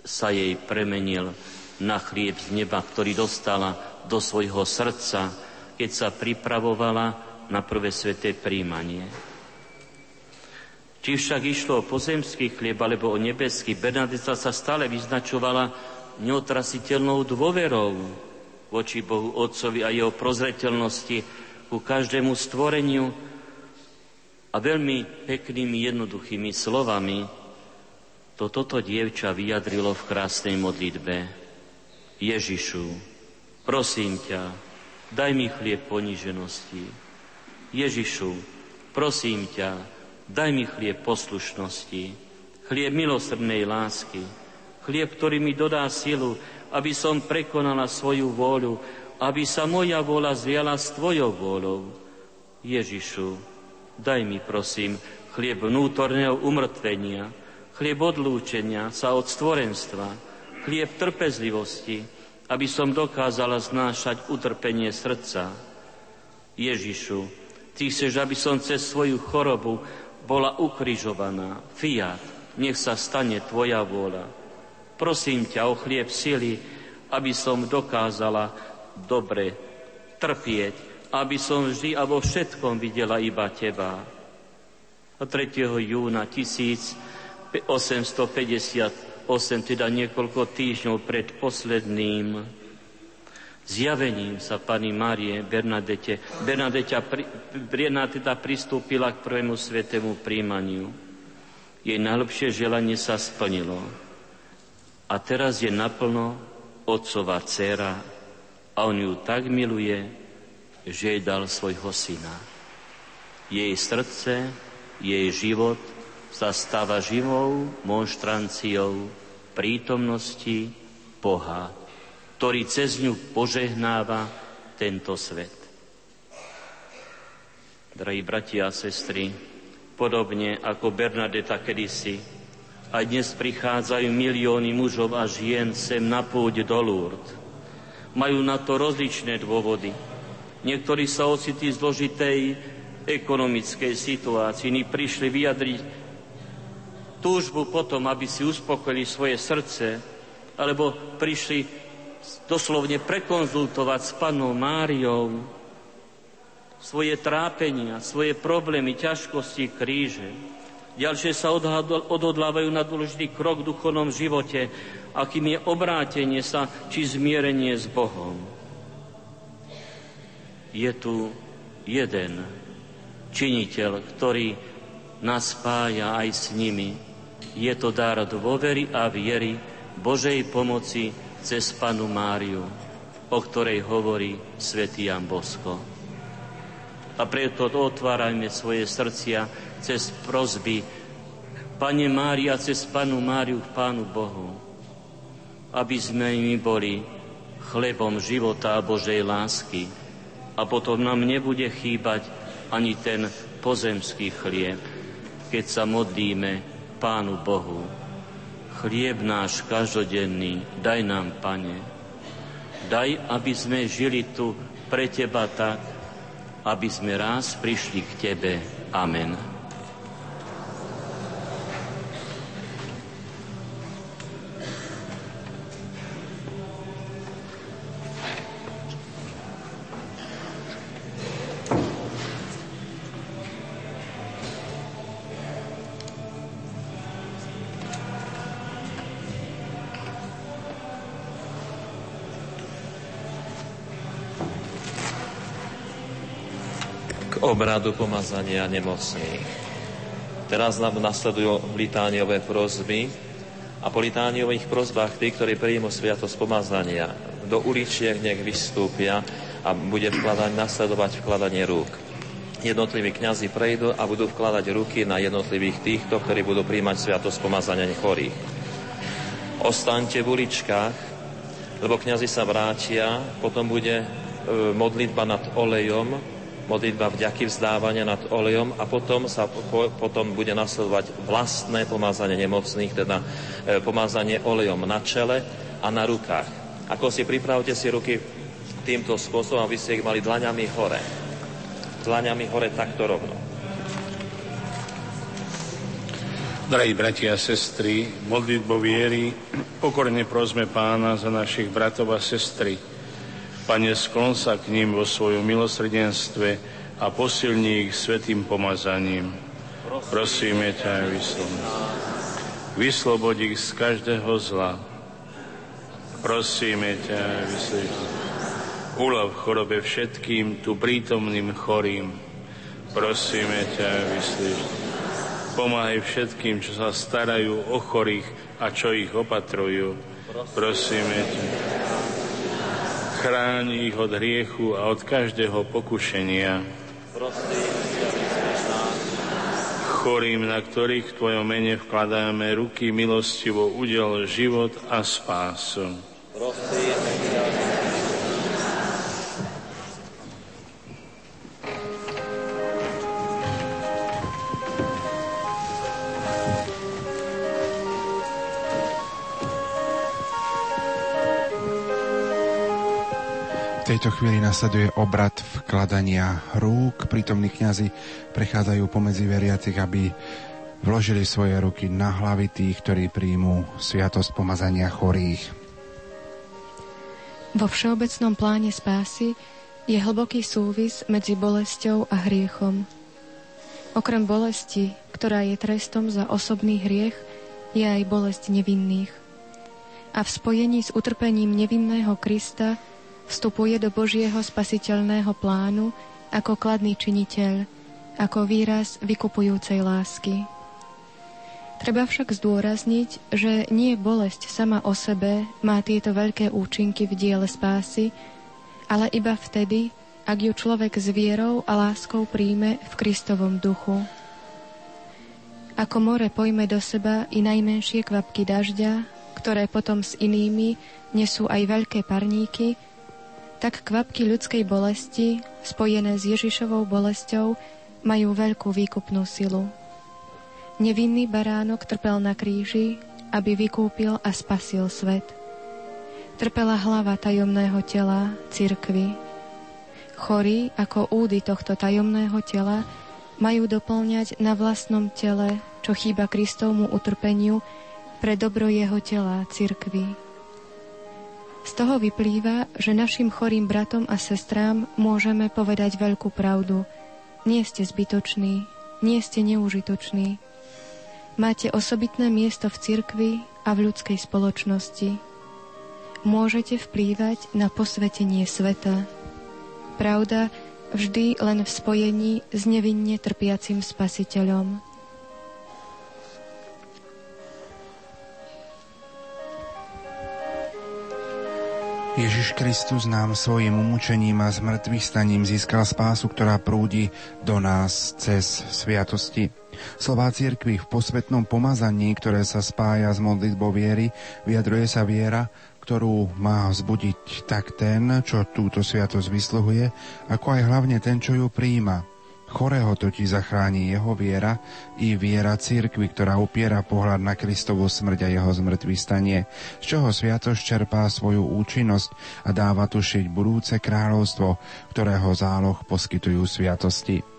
sa jej premenil na chlieb z neba, ktorý dostala do svojho srdca, keď sa pripravovala na prvé sveté príjmanie. Či však išlo o pozemský chlieb alebo o nebeský, Bernadeta sa stále vyznačovala neotrasiteľnou dôverou voči Bohu Otcovi a jeho prozreteľnosti ku každému stvoreniu a veľmi peknými, jednoduchými slovami to toto dievča vyjadrilo v krásnej modlitbe. Ježišu, prosím ťa, daj mi chlieb poníženosti. Ježišu, prosím ťa, daj mi chlieb poslušnosti, chlieb milosrdnej lásky, Chlieb, ktorý mi dodá silu, aby som prekonala svoju vôľu, aby sa moja vôľa zviala s tvojou vôľou. Ježišu, daj mi prosím chlieb vnútorného umrtvenia, chlieb odlúčenia sa od stvorenstva, chlieb trpezlivosti, aby som dokázala znášať utrpenie srdca. Ježišu, Ty chceš, aby som cez svoju chorobu bola ukrižovaná. Fiat, nech sa stane Tvoja vôľa. Prosím ťa o chlieb sily, aby som dokázala dobre trpieť, aby som vždy a vo všetkom videla iba Teba. A 3. júna 1858, teda niekoľko týždňov pred posledným zjavením sa pani Márie Bernadete, Bernadeta, Bernadeta pristúpila k prvému svetému príjmaniu. Jej najlepšie želanie sa splnilo a teraz je naplno otcová dcera a on ju tak miluje, že jej dal svojho syna. Jej srdce, jej život sa stáva živou monštranciou prítomnosti Boha, ktorý cez ňu požehnáva tento svet. Drahí bratia a sestry, podobne ako Bernadeta kedysi a dnes prichádzajú milióny mužov a žien sem na púť do Lourdes. Majú na to rozličné dôvody. Niektorí sa ocitli v zložitej ekonomickej situácii, iní prišli vyjadriť túžbu potom, aby si uspokojili svoje srdce, alebo prišli doslovne prekonzultovať s panou Máriou svoje trápenia, svoje problémy, ťažkosti, kríže. Ďalšie sa odhodlávajú na dôležitý krok v duchovnom živote, akým je obrátenie sa či zmierenie s Bohom. Je tu jeden činiteľ, ktorý nás spája aj s nimi. Je to dar dôvery a viery Božej pomoci cez Panu Máriu, o ktorej hovorí svätý Jan Bosko. A preto otvárajme svoje srdcia cez prozby Pane Mária, cez Panu Máriu k Pánu Bohu, aby sme my boli chlebom života a Božej lásky a potom nám nebude chýbať ani ten pozemský chlieb, keď sa modlíme Pánu Bohu. Chlieb náš každodenný, daj nám, Pane. Daj, aby sme žili tu pre Teba tak, aby sme raz prišli k Tebe. Amen. Obradu pomazania nemocných. Teraz nám nasledujú litániové prozby a po litániových prozbách tí, ktorí príjmu sviatosť pomazania, do uličiek nech vystúpia a bude vkladať, nasledovať vkladanie rúk. Jednotliví kňazi prejdú a budú vkladať ruky na jednotlivých týchto, ktorí budú príjmať sviatosť pomazania chorých. Ostaňte v uličkách, lebo kňazi sa vrátia, potom bude e, modlitba nad olejom, modlitba vďaky vzdávania nad olejom a potom sa po, potom bude nasledovať vlastné pomázanie nemocných, teda e, pomázanie olejom na čele a na rukách. Ako si pripravte si ruky týmto spôsobom, aby ste ich mali dlaňami hore. Dlaňami hore takto rovno. Drahí bratia a sestry, modlitbo viery, pokorne prosme pána za našich bratov a sestry, Pane, sklon sa k ním vo svojom milosrdenstve a posilní ich svetým pomazaním. Prosíme ťa, vyslobodí. Vyslobod ich z každého zla. Prosíme ťa, vyslobodí. Uľav chorobe všetkým tu prítomným chorým. Prosíme ťa, vyslobodí. Pomáhaj všetkým, čo sa starajú o chorých a čo ich opatrujú. Prosíme ťa chráni ich od hriechu a od každého pokušenia. Chorým, na ktorých v Tvojom mene vkladáme ruky, milostivo udel život a spásu. Prosím, tejto chvíli nasleduje obrad vkladania rúk. Prítomní kňazi prechádzajú pomedzi veriacich, aby vložili svoje ruky na hlavy tých, ktorí príjmú sviatosť pomazania chorých. Vo všeobecnom pláne spásy je hlboký súvis medzi bolesťou a hriechom. Okrem bolesti, ktorá je trestom za osobný hriech, je aj bolesť nevinných. A v spojení s utrpením nevinného Krista vstupuje do Božieho spasiteľného plánu ako kladný činiteľ, ako výraz vykupujúcej lásky. Treba však zdôrazniť, že nie bolesť sama o sebe má tieto veľké účinky v diele spásy, ale iba vtedy, ak ju človek s vierou a láskou príjme v Kristovom duchu. Ako more pojme do seba i najmenšie kvapky dažďa, ktoré potom s inými nesú aj veľké parníky, tak kvapky ľudskej bolesti, spojené s Ježišovou bolesťou, majú veľkú výkupnú silu. Nevinný baránok trpel na kríži, aby vykúpil a spasil svet. Trpela hlava tajomného tela, cirkvy. Chorí ako údy tohto tajomného tela majú doplňať na vlastnom tele, čo chýba Kristovmu utrpeniu, pre dobro jeho tela, cirkvy. Z toho vyplýva, že našim chorým bratom a sestrám môžeme povedať veľkú pravdu. Nie ste zbytoční, nie ste neužitoční. Máte osobitné miesto v cirkvi a v ľudskej spoločnosti. Môžete vplývať na posvetenie sveta. Pravda vždy len v spojení s nevinne trpiacim spasiteľom. Ježiš Kristus nám svojim umúčením a zmrtvých staním získal spásu, ktorá prúdi do nás cez sviatosti. Slová církvy v posvetnom pomazaní, ktoré sa spája s modlitbou viery, vyjadruje sa viera, ktorú má vzbudiť tak ten, čo túto sviatosť vysluhuje, ako aj hlavne ten, čo ju príjima. Chorého totiž zachráni jeho viera i viera církvy, ktorá upiera pohľad na Kristovú smrť a jeho zmrtvý stanie, z čoho sviatosť čerpá svoju účinnosť a dáva tušiť budúce kráľovstvo, ktorého záloh poskytujú sviatosti.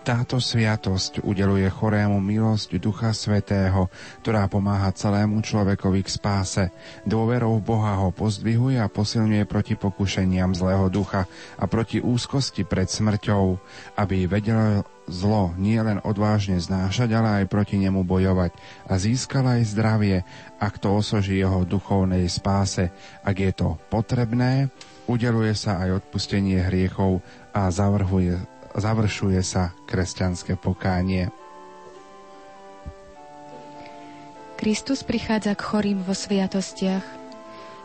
Táto sviatosť udeluje chorému milosť Ducha Svetého, ktorá pomáha celému človekovi k spáse. Dôverou Boha ho pozdvihuje a posilňuje proti pokušeniam zlého ducha a proti úzkosti pred smrťou, aby vedel zlo nie len odvážne znášať, ale aj proti nemu bojovať a získal aj zdravie, ak to osoží jeho duchovnej spáse. Ak je to potrebné, udeluje sa aj odpustenie hriechov a zavrhuje završuje sa kresťanské pokánie. Kristus prichádza k chorým vo sviatostiach.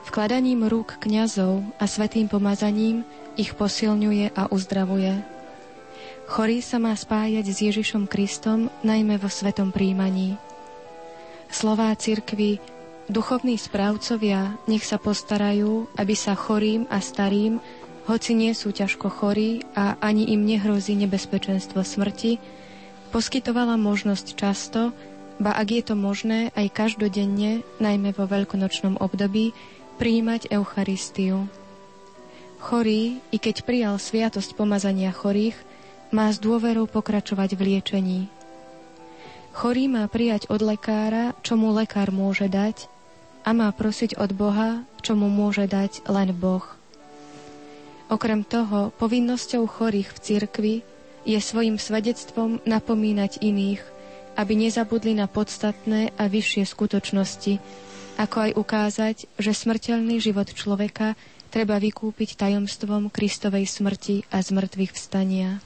Vkladaním rúk kňazov a svetým pomazaním ich posilňuje a uzdravuje. Chorý sa má spájať s Ježišom Kristom, najmä vo svetom príjmaní. Slová cirkvi, duchovní správcovia, nech sa postarajú, aby sa chorým a starým, hoci nie sú ťažko chorí a ani im nehrozí nebezpečenstvo smrti, poskytovala možnosť často, ba ak je to možné aj každodenne, najmä vo veľkonočnom období, príjmať Eucharistiu. Chorý, i keď prijal sviatosť pomazania chorých, má s dôverou pokračovať v liečení. Chorý má prijať od lekára, čo mu lekár môže dať, a má prosiť od Boha, čo mu môže dať len Boh. Okrem toho, povinnosťou chorých v cirkvi je svojim svedectvom napomínať iných, aby nezabudli na podstatné a vyššie skutočnosti, ako aj ukázať, že smrteľný život človeka treba vykúpiť tajomstvom Kristovej smrti a zmrtvých vstania.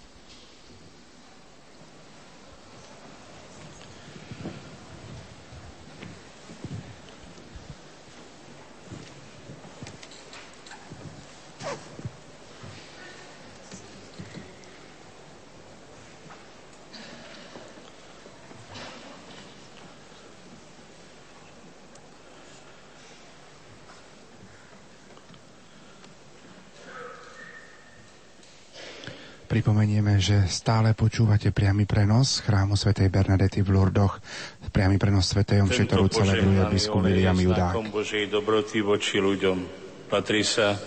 Pripomenieme, že stále počúvate priamy prenos chrámu svätej Bernadety v Lurdoch, priamy prenos svätej Omše, ktorú celebruje biskup William Judák. Božej dobroty voči ľuďom. Patrí sa,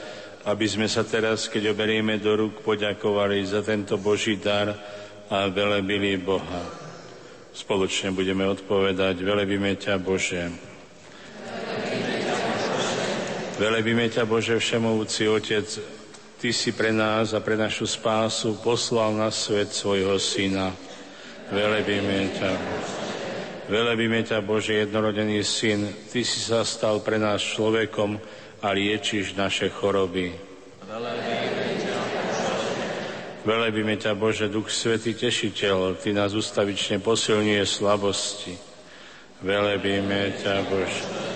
aby sme sa teraz, keď oberieme do rúk, poďakovali za tento Boží dar a velebili Boha. Spoločne budeme odpovedať, velebíme ťa Bože. Velebíme ťa Bože Všemovúci Otec, Ty si pre nás a pre našu spásu poslal na svet svojho Syna. Velebíme ťa. Velebíme ťa, Bože, jednorodený Syn. Ty si sa stal pre nás človekom a liečiš naše choroby. Velebíme ťa, Bože, Duch Svetý Tešiteľ. Ty nás ustavične posilňuje slabosti. Velebíme ťa, Bože.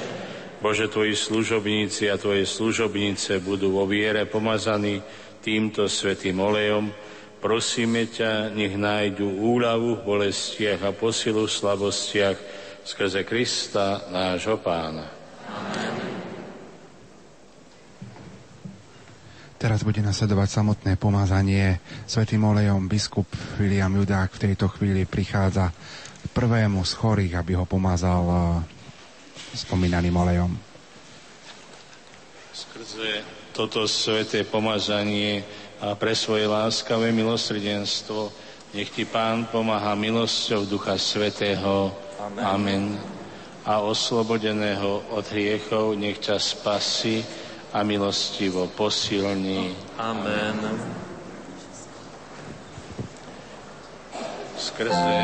Bože, Tvoji služobníci a Tvoje služobnice budú vo viere pomazaní týmto svetým olejom. Prosíme ťa, nech nájdu úľavu v bolestiach a posilu v slabostiach skrze Krista, nášho Pána. Amen. Teraz bude nasledovať samotné pomazanie svetým olejom. Biskup William Judák v tejto chvíli prichádza prvému z chorých, aby ho pomazal spomínaným olejom. Skrze toto sveté pomazanie a pre svoje láskavé milosrdenstvo nech ti Pán pomáha milosťou Ducha Svetého. Amen. Amen. A oslobodeného od hriechov nech ťa spasí a milostivo posilní. Amen. Skrze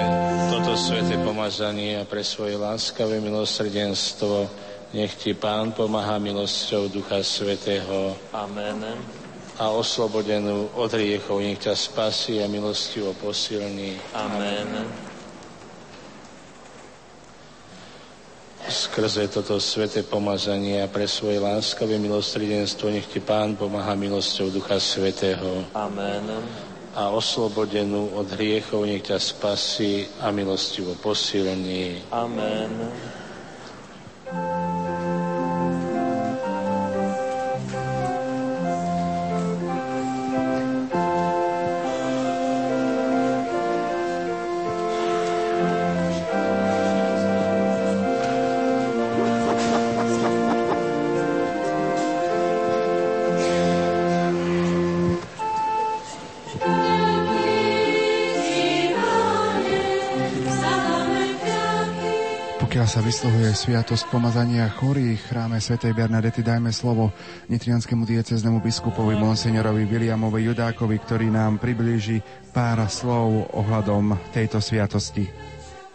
toto sveté pomazanie a pre svoje láskavé milosrdenstvo nech ti Pán pomáha milosťou Ducha Svetého. Amen. A oslobodenú od hriechov nech ťa spasí a milostivo posilní. Amen. Skrze toto sveté pomazanie a pre svoje láskavé milosrdenstvo nech ti Pán pomáha milosťou Ducha Svetého. Amen a oslobodenú od hriechov nech ťa spasí a milostivo posilní. Amen. Sa vysluhuje sviatosť pomazania chorých v chráme svätej Bernadety, dajme slovo nitrianskému dieceznemu biskupovi Monsignorovi Williamovi Judákovi, ktorý nám priblíži pár slov ohľadom tejto sviatosti.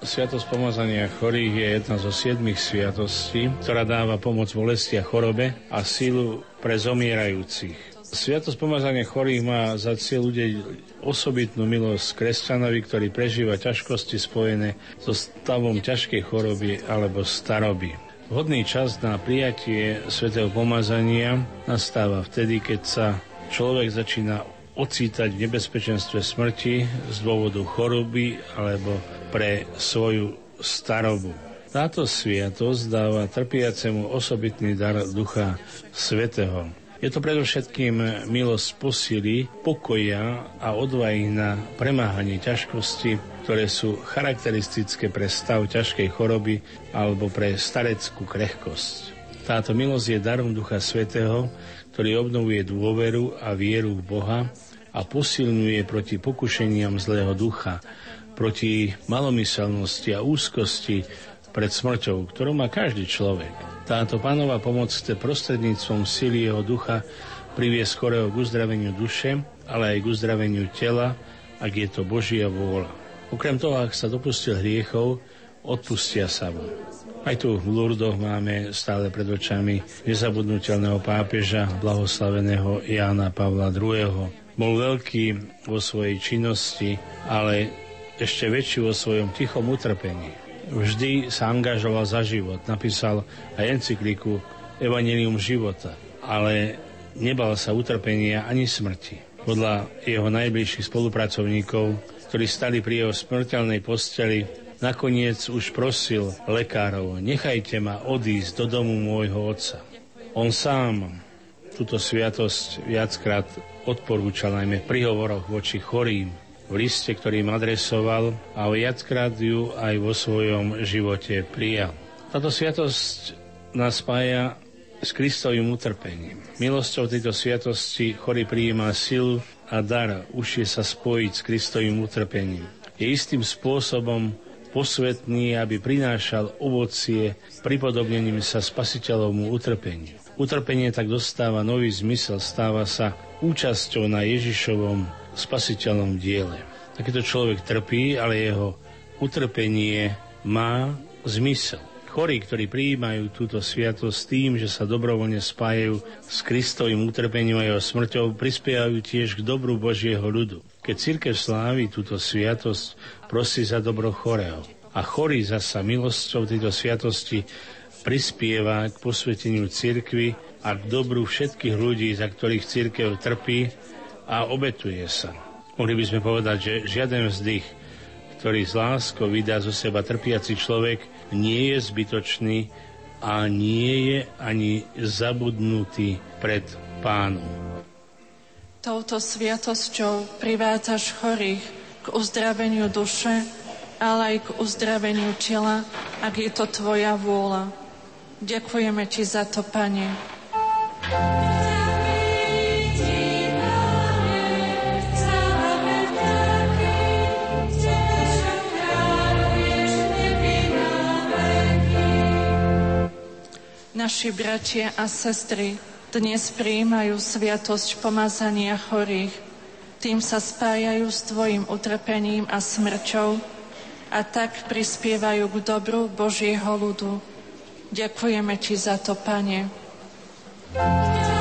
Sviatosť pomazania chorých je jedna zo siedmých sviatostí, ktorá dáva pomoc bolesti a chorobe a sílu pre zomierajúcich. Sviatosť pomazania chorých má za cieľ ľudí osobitnú milosť kresťanovi, ktorý prežíva ťažkosti spojené so stavom ťažkej choroby alebo staroby. Vhodný čas na prijatie svetého pomazania nastáva vtedy, keď sa človek začína ocítať v nebezpečenstve smrti z dôvodu choroby alebo pre svoju starobu. Táto sviatosť dáva trpiacemu osobitný dar Ducha Svetého. Je to predovšetkým milosť posily, pokoja a odvahy na premáhanie ťažkosti, ktoré sú charakteristické pre stav ťažkej choroby alebo pre stareckú krehkosť. Táto milosť je darom Ducha Svetého, ktorý obnovuje dôveru a vieru v Boha a posilňuje proti pokušeniam zlého ducha, proti malomyselnosti a úzkosti pred smrťou, ktorú má každý človek. Táto pánová pomoc chce prostredníctvom sily jeho ducha priviesť skorého k uzdraveniu duše, ale aj k uzdraveniu tela, ak je to Božia vôľa. Okrem toho, ak sa dopustil hriechov, odpustia sa mu. Aj tu v Lurdoch máme stále pred očami nezabudnutelného pápeža, blahoslaveného Jána Pavla II. Bol veľký vo svojej činnosti, ale ešte väčší vo svojom tichom utrpení vždy sa angažoval za život. Napísal aj encykliku Evangelium života, ale nebal sa utrpenia ani smrti. Podľa jeho najbližších spolupracovníkov, ktorí stali pri jeho smrteľnej posteli, nakoniec už prosil lekárov, nechajte ma odísť do domu môjho otca. On sám túto sviatosť viackrát odporúčal najmä v prihovoroch voči chorým, v liste, ktorý im adresoval a viackrát ju aj vo svojom živote prijal. Táto sviatosť nás spája s Kristovým utrpením. Milosťou tejto sviatosti chorý prijíma silu a dar užšie sa spojiť s Kristovým utrpením. Je istým spôsobom posvetný, aby prinášal ovocie pripodobnením sa spasiteľovmu utrpeniu. Utrpenie tak dostáva nový zmysel, stáva sa účasťou na Ježišovom spasiteľnom diele. Takýto človek trpí, ale jeho utrpenie má zmysel. Chorí, ktorí prijímajú túto sviatosť tým, že sa dobrovoľne spájajú s Kristovým utrpením a jeho smrťou, prispievajú tiež k dobru Božieho ľudu. Keď církev slávi túto sviatosť, prosí za dobro chorého. A chorý zasa milosťou tejto sviatosti prispieva k posveteniu cirkvy a k dobru všetkých ľudí, za ktorých církev trpí a obetuje sa. Mohli by sme povedať, že žiaden vzdych, ktorý z láskou vydá zo seba trpiaci človek, nie je zbytočný a nie je ani zabudnutý pred pánom. Touto sviatosťou privádzaš chorých k uzdraveniu duše, ale aj k uzdraveniu tela, ak je to Tvoja vôľa. Ďakujeme Ti za to, Pane. Naši bratia a sestry dnes prijímajú sviatosť pomazania chorých. Tým sa spájajú s Tvojim utrpením a smrťou a tak prispievajú k dobru Božieho ľudu. Ďakujeme Ti za to, Pane. Táto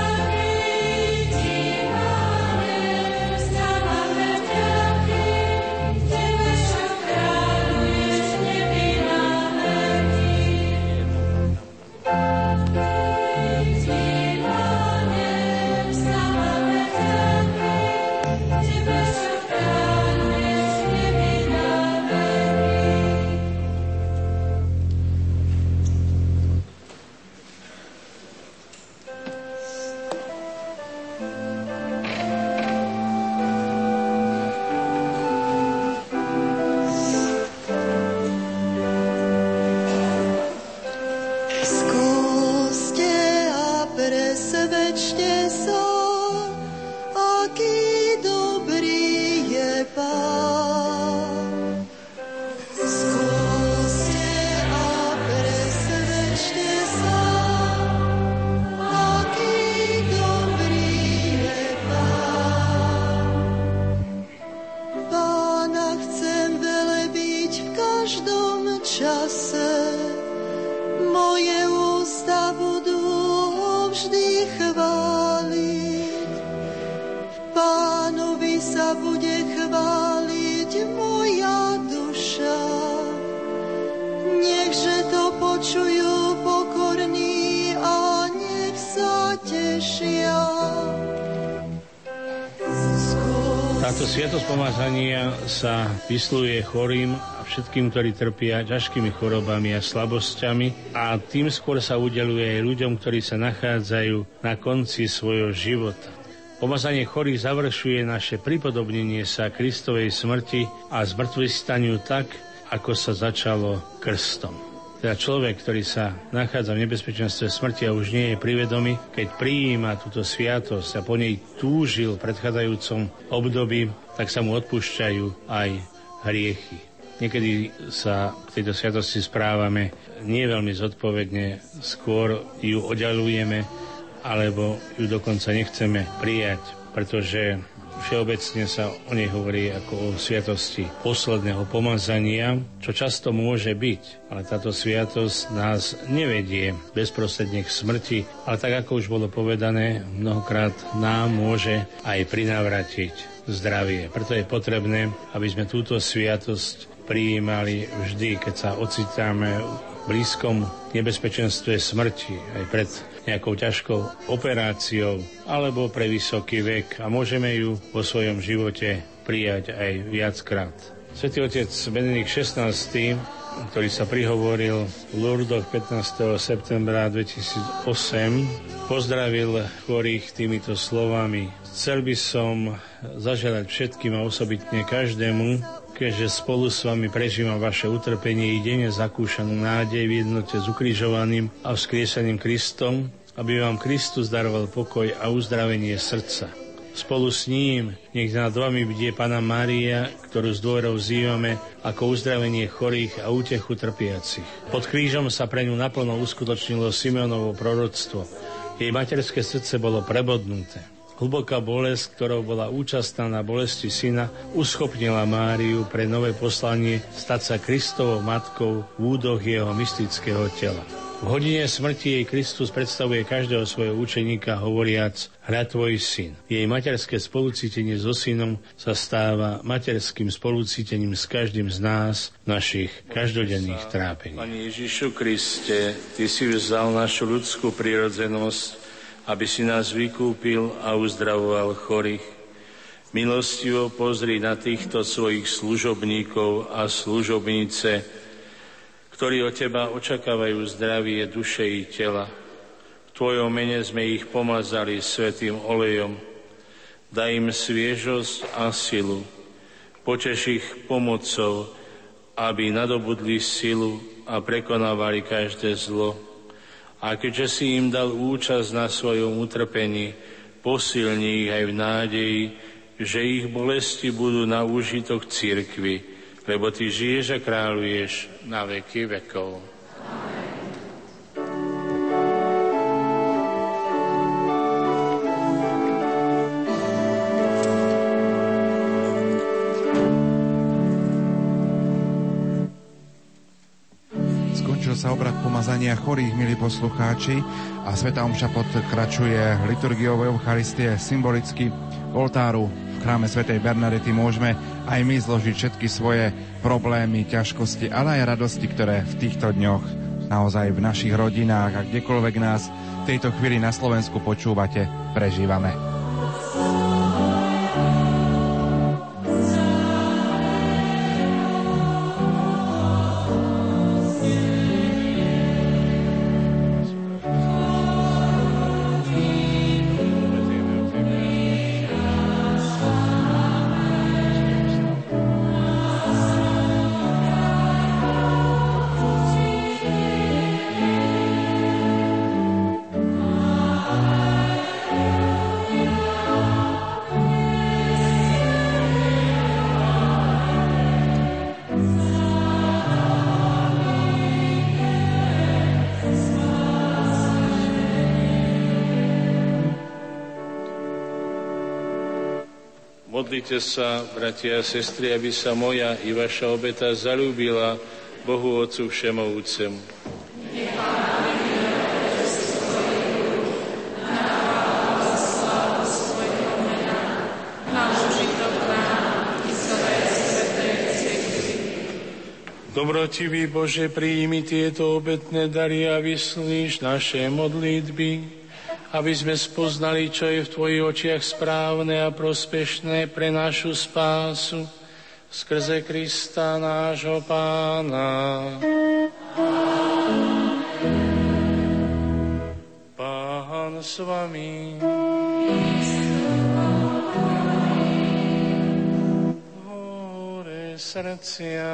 pomazania sa vysluje chorým a všetkým, ktorí trpia ťažkými chorobami a slabosťami a tým skôr sa udeluje aj ľuďom, ktorí sa nachádzajú na konci svojho života. Pomazanie chorých završuje naše pripodobnenie sa Kristovej smrti a zmrtvistaniu tak, ako sa začalo krstom. Teda človek, ktorý sa nachádza v nebezpečenstve smrti a už nie je privedomý, keď prijíma túto sviatosť a po nej túžil v predchádzajúcom období, tak sa mu odpúšťajú aj hriechy. Niekedy sa k tejto sviatosti správame nie veľmi zodpovedne, skôr ju oddialujeme, alebo ju dokonca nechceme prijať, pretože Všeobecne sa o nej hovorí ako o sviatosti posledného pomazania, čo často môže byť, ale táto sviatosť nás nevedie bezprostredne k smrti, ale tak ako už bolo povedané, mnohokrát nám môže aj prinavratiť zdravie. Preto je potrebné, aby sme túto sviatosť prijímali vždy, keď sa ocitáme v blízkom nebezpečenstve smrti, aj pred nejakou ťažkou operáciou alebo pre vysoký vek a môžeme ju vo svojom živote prijať aj viackrát. Svetý otec Benedikt XVI, ktorý sa prihovoril v Lourdoch 15. septembra 2008, pozdravil chorých týmito slovami. Chcel by som zaželať všetkým a osobitne každému, keďže spolu s vami prežívam vaše utrpenie i denne zakúšanú nádej v jednote s ukrižovaným a vzkrieseným Kristom, aby vám Kristus daroval pokoj a uzdravenie srdca. Spolu s ním nech nad vami bdie Pana Mária, ktorú s dôverou vzývame ako uzdravenie chorých a útechu trpiacich. Pod krížom sa pre ňu naplno uskutočnilo Simeonovo proroctvo. Jej materské srdce bolo prebodnuté. Hlboká bolesť, ktorou bola účastná na bolesti syna, uschopnila Máriu pre nové poslanie stať sa Kristovou matkou v údoch jeho mystického tela. V hodine smrti jej Kristus predstavuje každého svojho učeníka hovoriac hra tvoj syn. Jej materské spolucítenie so synom sa stáva materským spolucítením s každým z nás v našich každodenných trápení. Pane Ježišu Kriste, Ty si vzal našu ľudskú prírodzenosť aby si nás vykúpil a uzdravoval chorých. Milostivo pozri na týchto svojich služobníkov a služobnice, ktorí od Teba očakávajú zdravie duše i tela. V Tvojom mene sme ich pomazali svetým olejom. Daj im sviežosť a silu. Počeš ich pomocou, aby nadobudli silu a prekonávali každé zlo a keďže si im dal účasť na svojom utrpení, posilni ich aj v nádeji, že ich bolesti budú na úžitok církvy, lebo Ty žiješ a kráľuješ na veky vekov. Sa obrad pomazania chorých, milí poslucháči, a Sveta Omša podkračuje liturgiou Eucharistie symbolicky oltáru v chráme Svetej Bernadety môžeme aj my zložiť všetky svoje problémy, ťažkosti, ale aj radosti, ktoré v týchto dňoch naozaj v našich rodinách a kdekoľvek nás v tejto chvíli na Slovensku počúvate, prežívame. Modlite sa, bratia a sestry, aby sa moja i vaša obeta zalúbila Bohu Otcu Všemovúcemu. Dobrotivý Bože, príjmi tieto obetné dary a vyslíš naše modlitby aby sme spoznali, čo je v Tvojich očiach správne a prospešné pre našu spásu skrze Krista nášho Pána. Pán s vami. Hore srdcia.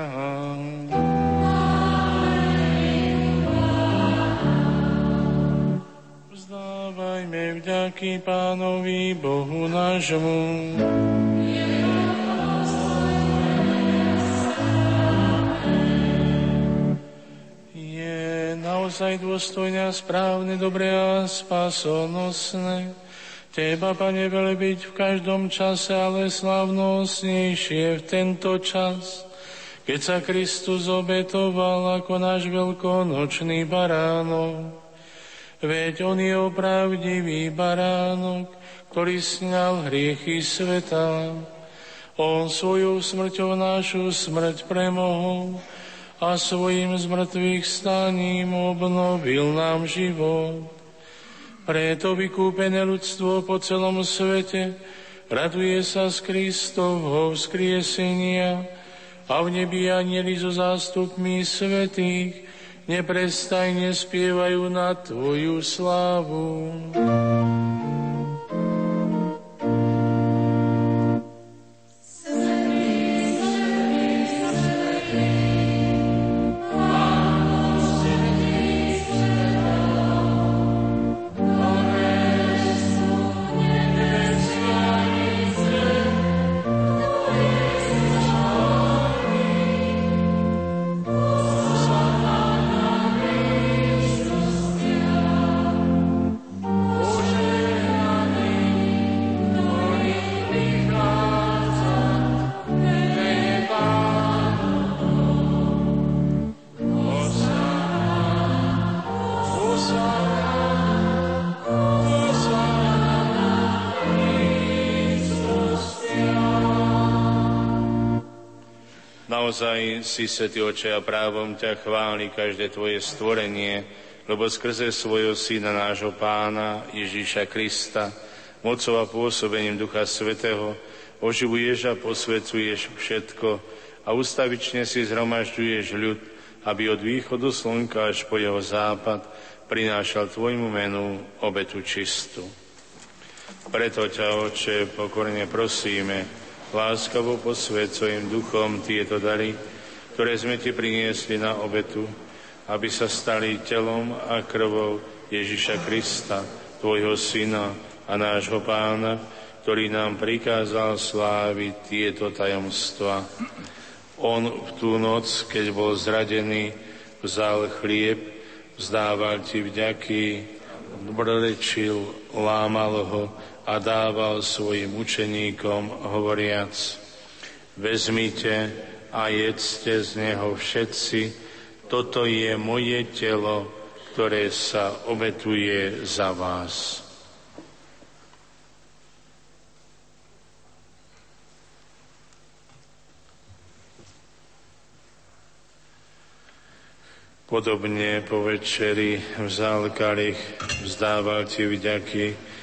Vzdávajme vďaky Pánovi Bohu nášmu. naozaj dôstojne a správne, dobré a spasonosné. Teba, Pane, byť v každom čase, ale slavnostnejšie v tento čas, keď sa Kristus obetoval ako náš veľkonočný baránok. Veď On je opravdivý baránok, ktorý sňal hriechy sveta. On svojou smrťou našu smrť premohol, a svojim zmrtvých staním obnovil nám život. Preto vykúpené ľudstvo po celom svete raduje sa z Kristovho vzkriesenia a v nebi anieli so zástupmi svetých neprestajne spievajú na Tvoju slávu. Naozaj si, Svetý Oče, a právom ťa chváli každé Tvoje stvorenie, lebo skrze svojho Syna, nášho Pána, Ježíša Krista, mocou a pôsobením Ducha Svetého, oživuješ a posvecuješ všetko a ustavične si zhromažďuješ ľud, aby od východu slnka až po jeho západ prinášal Tvojmu menu obetu čistú. Preto ťa, Oče, pokorne prosíme, láskavo posved svojim duchom tieto dary, ktoré sme ti priniesli na obetu, aby sa stali telom a krvou Ježiša Krista, tvojho syna a nášho pána, ktorý nám prikázal sláviť tieto tajomstva. On v tú noc, keď bol zradený, vzal chlieb, vzdával ti vďaky, dobrorečil, lámal ho a dával svojim učeníkom, hovoriac, vezmite a jedzte z neho všetci, toto je moje telo, ktoré sa obetuje za vás. Podobne po večeri vzal kalich, vzdával ti vďaky,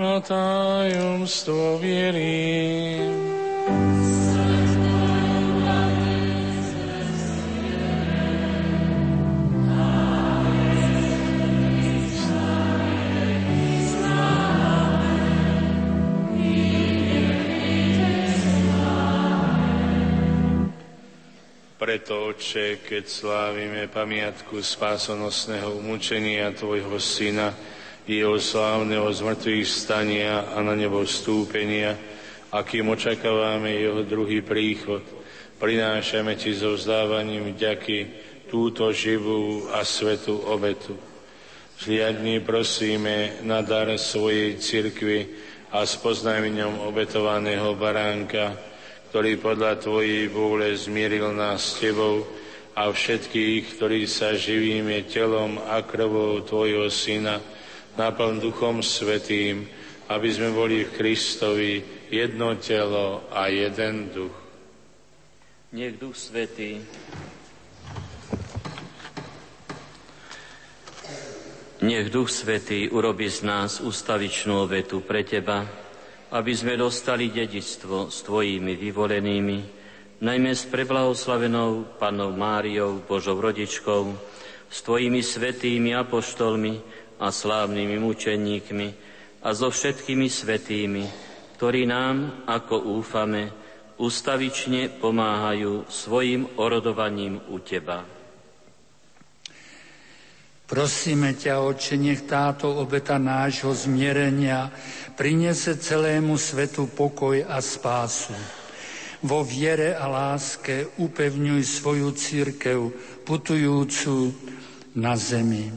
A tajomstvo viery. Preto, Oče, keď slávime pamiatku spásonosného umúčenia Tvojho Syna, jeho slávneho zmrtvých stania a na nebo vstúpenia, akým očakávame jeho druhý príchod. Prinášame ti so vzdávaním vďaky túto živú a svetú obetu. Zliadni prosíme na dar svojej cirkvi a spoznaj v ňom obetovaného baránka, ktorý podľa Tvojej vôle zmieril nás s Tebou a všetkých, ktorí sa živíme telom a krvou Tvojho Syna, naplň Duchom Svetým, aby sme boli v Kristovi jedno telo a jeden duch. Nech Duch Svetý Nech Duch Svetý urobi z nás ustavičnú obetu pre Teba, aby sme dostali dedictvo s Tvojimi vyvolenými, najmä s preblahoslavenou Pannou Máriou, Božou rodičkou, s Tvojimi svetými apoštolmi a slávnymi mučeníkmi a so všetkými svetými, ktorí nám, ako úfame, ustavične pomáhajú svojim orodovaním u Teba. Prosíme ťa, Oče, nech táto obeta nášho zmierenia prinese celému svetu pokoj a spásu. Vo viere a láske upevňuj svoju církev putujúcu na zemi.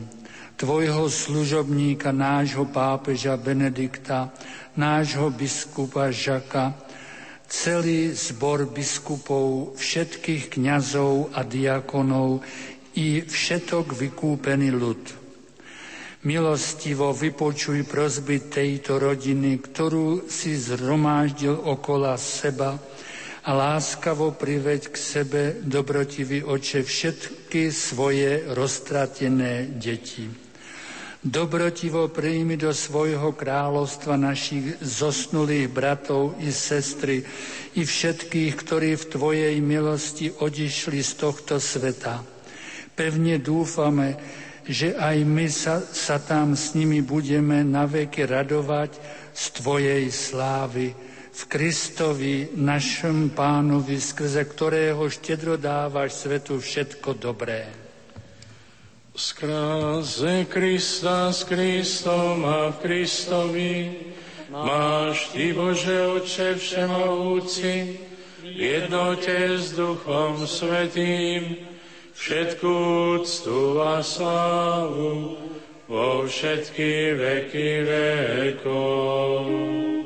Tvojho služobníka, nášho pápeža Benedikta, nášho biskupa Žaka, celý zbor biskupov, všetkých kňazov a diakonov, i všetok vykúpený ľud. Milostivo vypočuj prosby tejto rodiny, ktorú si zhromáždil okolo seba a láskavo priveď k sebe, dobrotivý oče, všetky svoje roztratené deti. Dobrotivo príjmi do svojho kráľovstva našich zosnulých bratov i sestry i všetkých, ktorí v Tvojej milosti odišli z tohto sveta Pevne dúfame, že aj my sa, sa tam s nimi budeme naveky radovať z Tvojej slávy v Kristovi, našom pánovi, skrze ktorého štedro dávaš svetu všetko dobré. Skrze Krista s Kristom a v Kristovi máš Ty, Bože Oče Všemovúci, v jednote s Duchom Svetým, všetku úctu a slávu vo všetky veky vekov.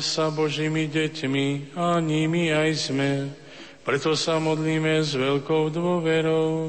Sa Božími deťmi a nimi aj sme. Preto sa modlíme s veľkou dôverou.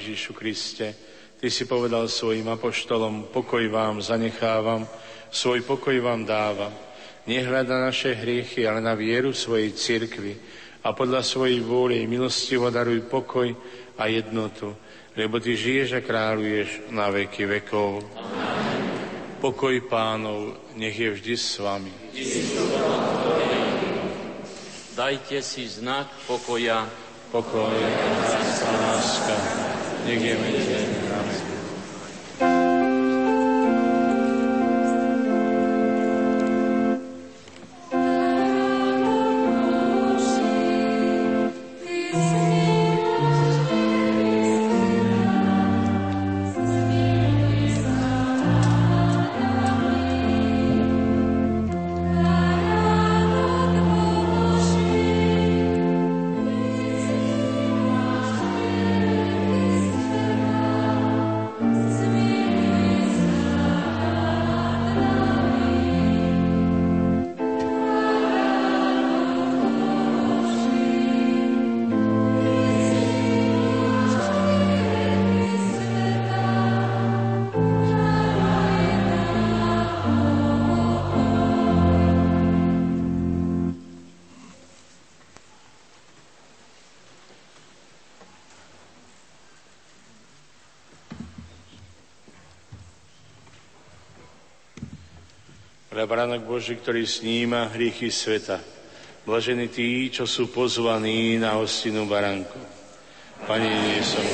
Ježišu Kriste, Ty si povedal svojim apoštolom, pokoj vám zanechávam, svoj pokoj vám dávam. Nehľada naše hriechy, ale na vieru svojej cirkvi a podľa svojej vôle milostivo daruj pokoj a jednotu, lebo Ty žiješ a kráľuješ na veky vekov. Pokoj pánov, nech je vždy s vami. Dajte si znak pokoja. Pokoj, láska, nech je medzi Baránok Boží, ktorý sníma hriechy sveta. Blažení tí, čo sú pozvaní na hostinu Baránku. Pani, nie som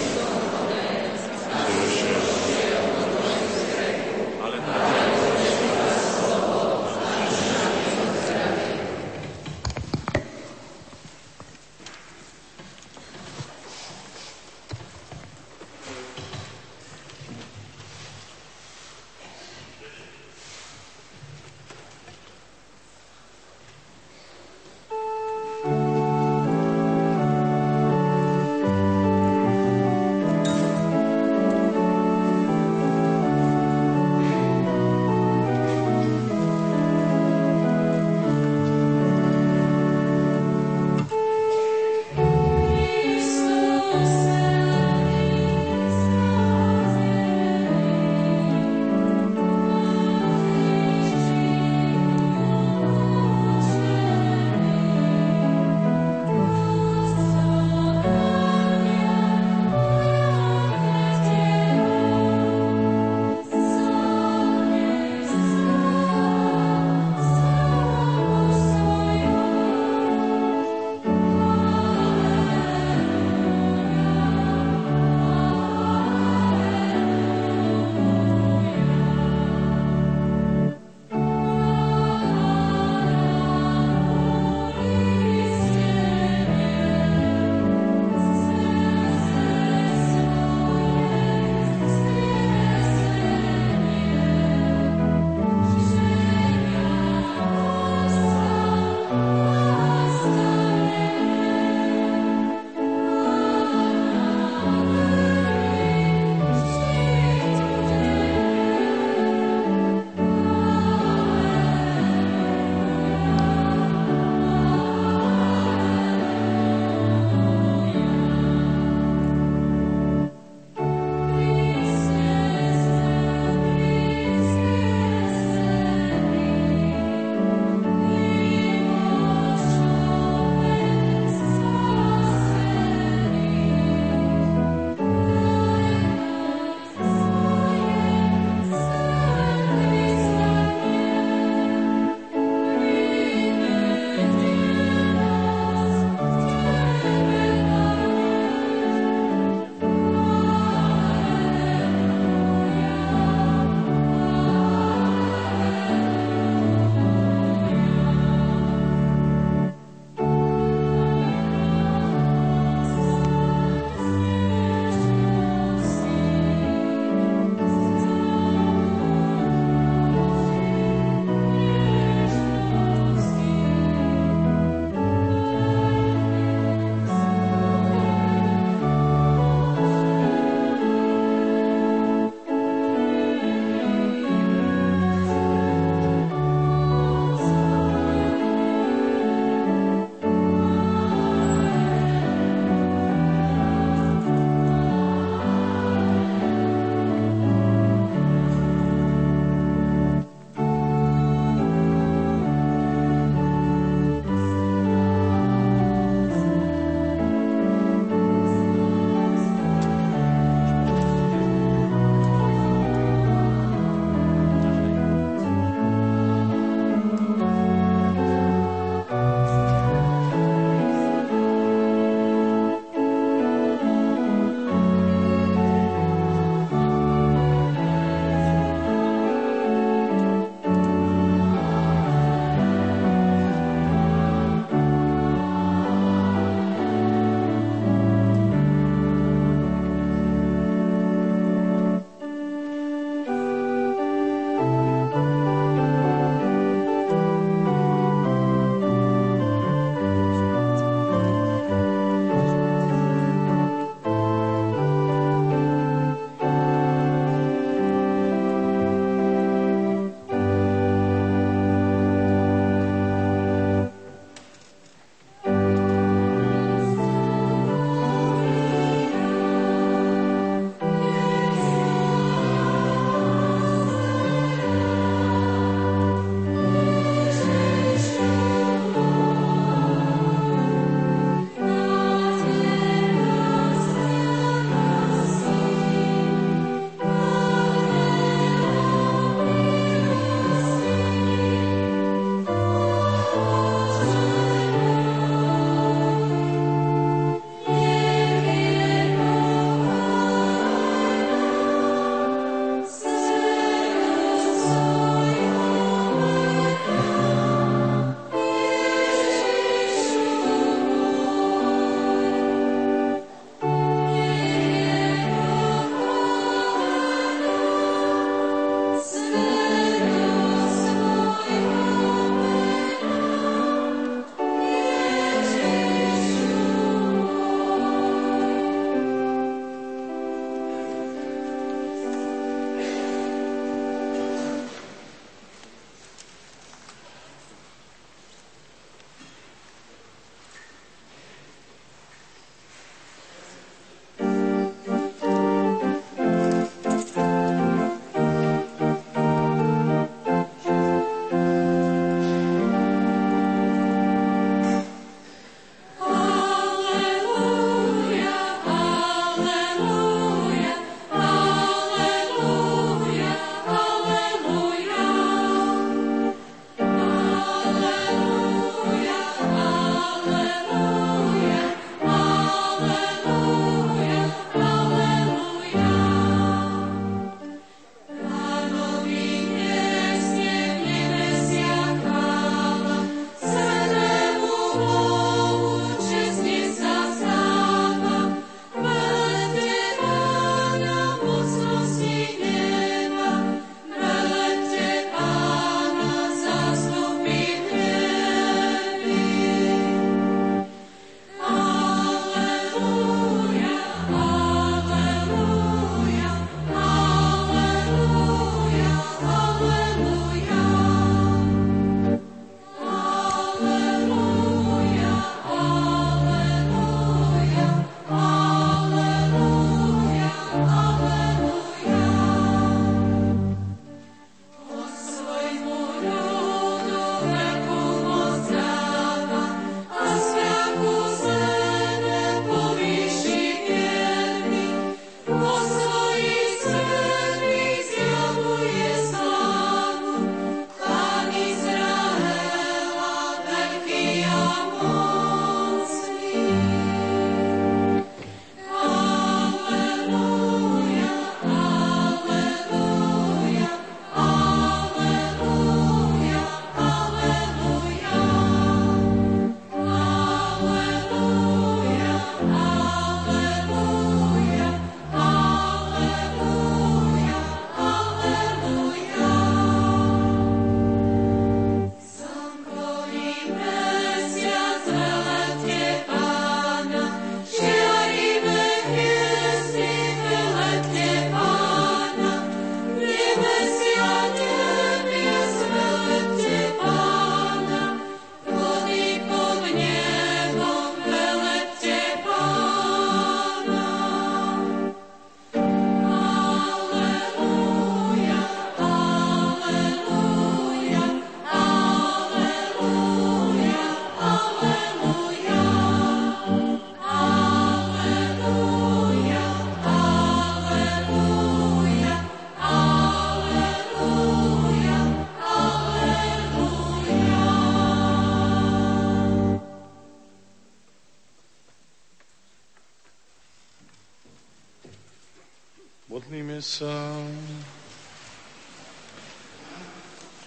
Sa.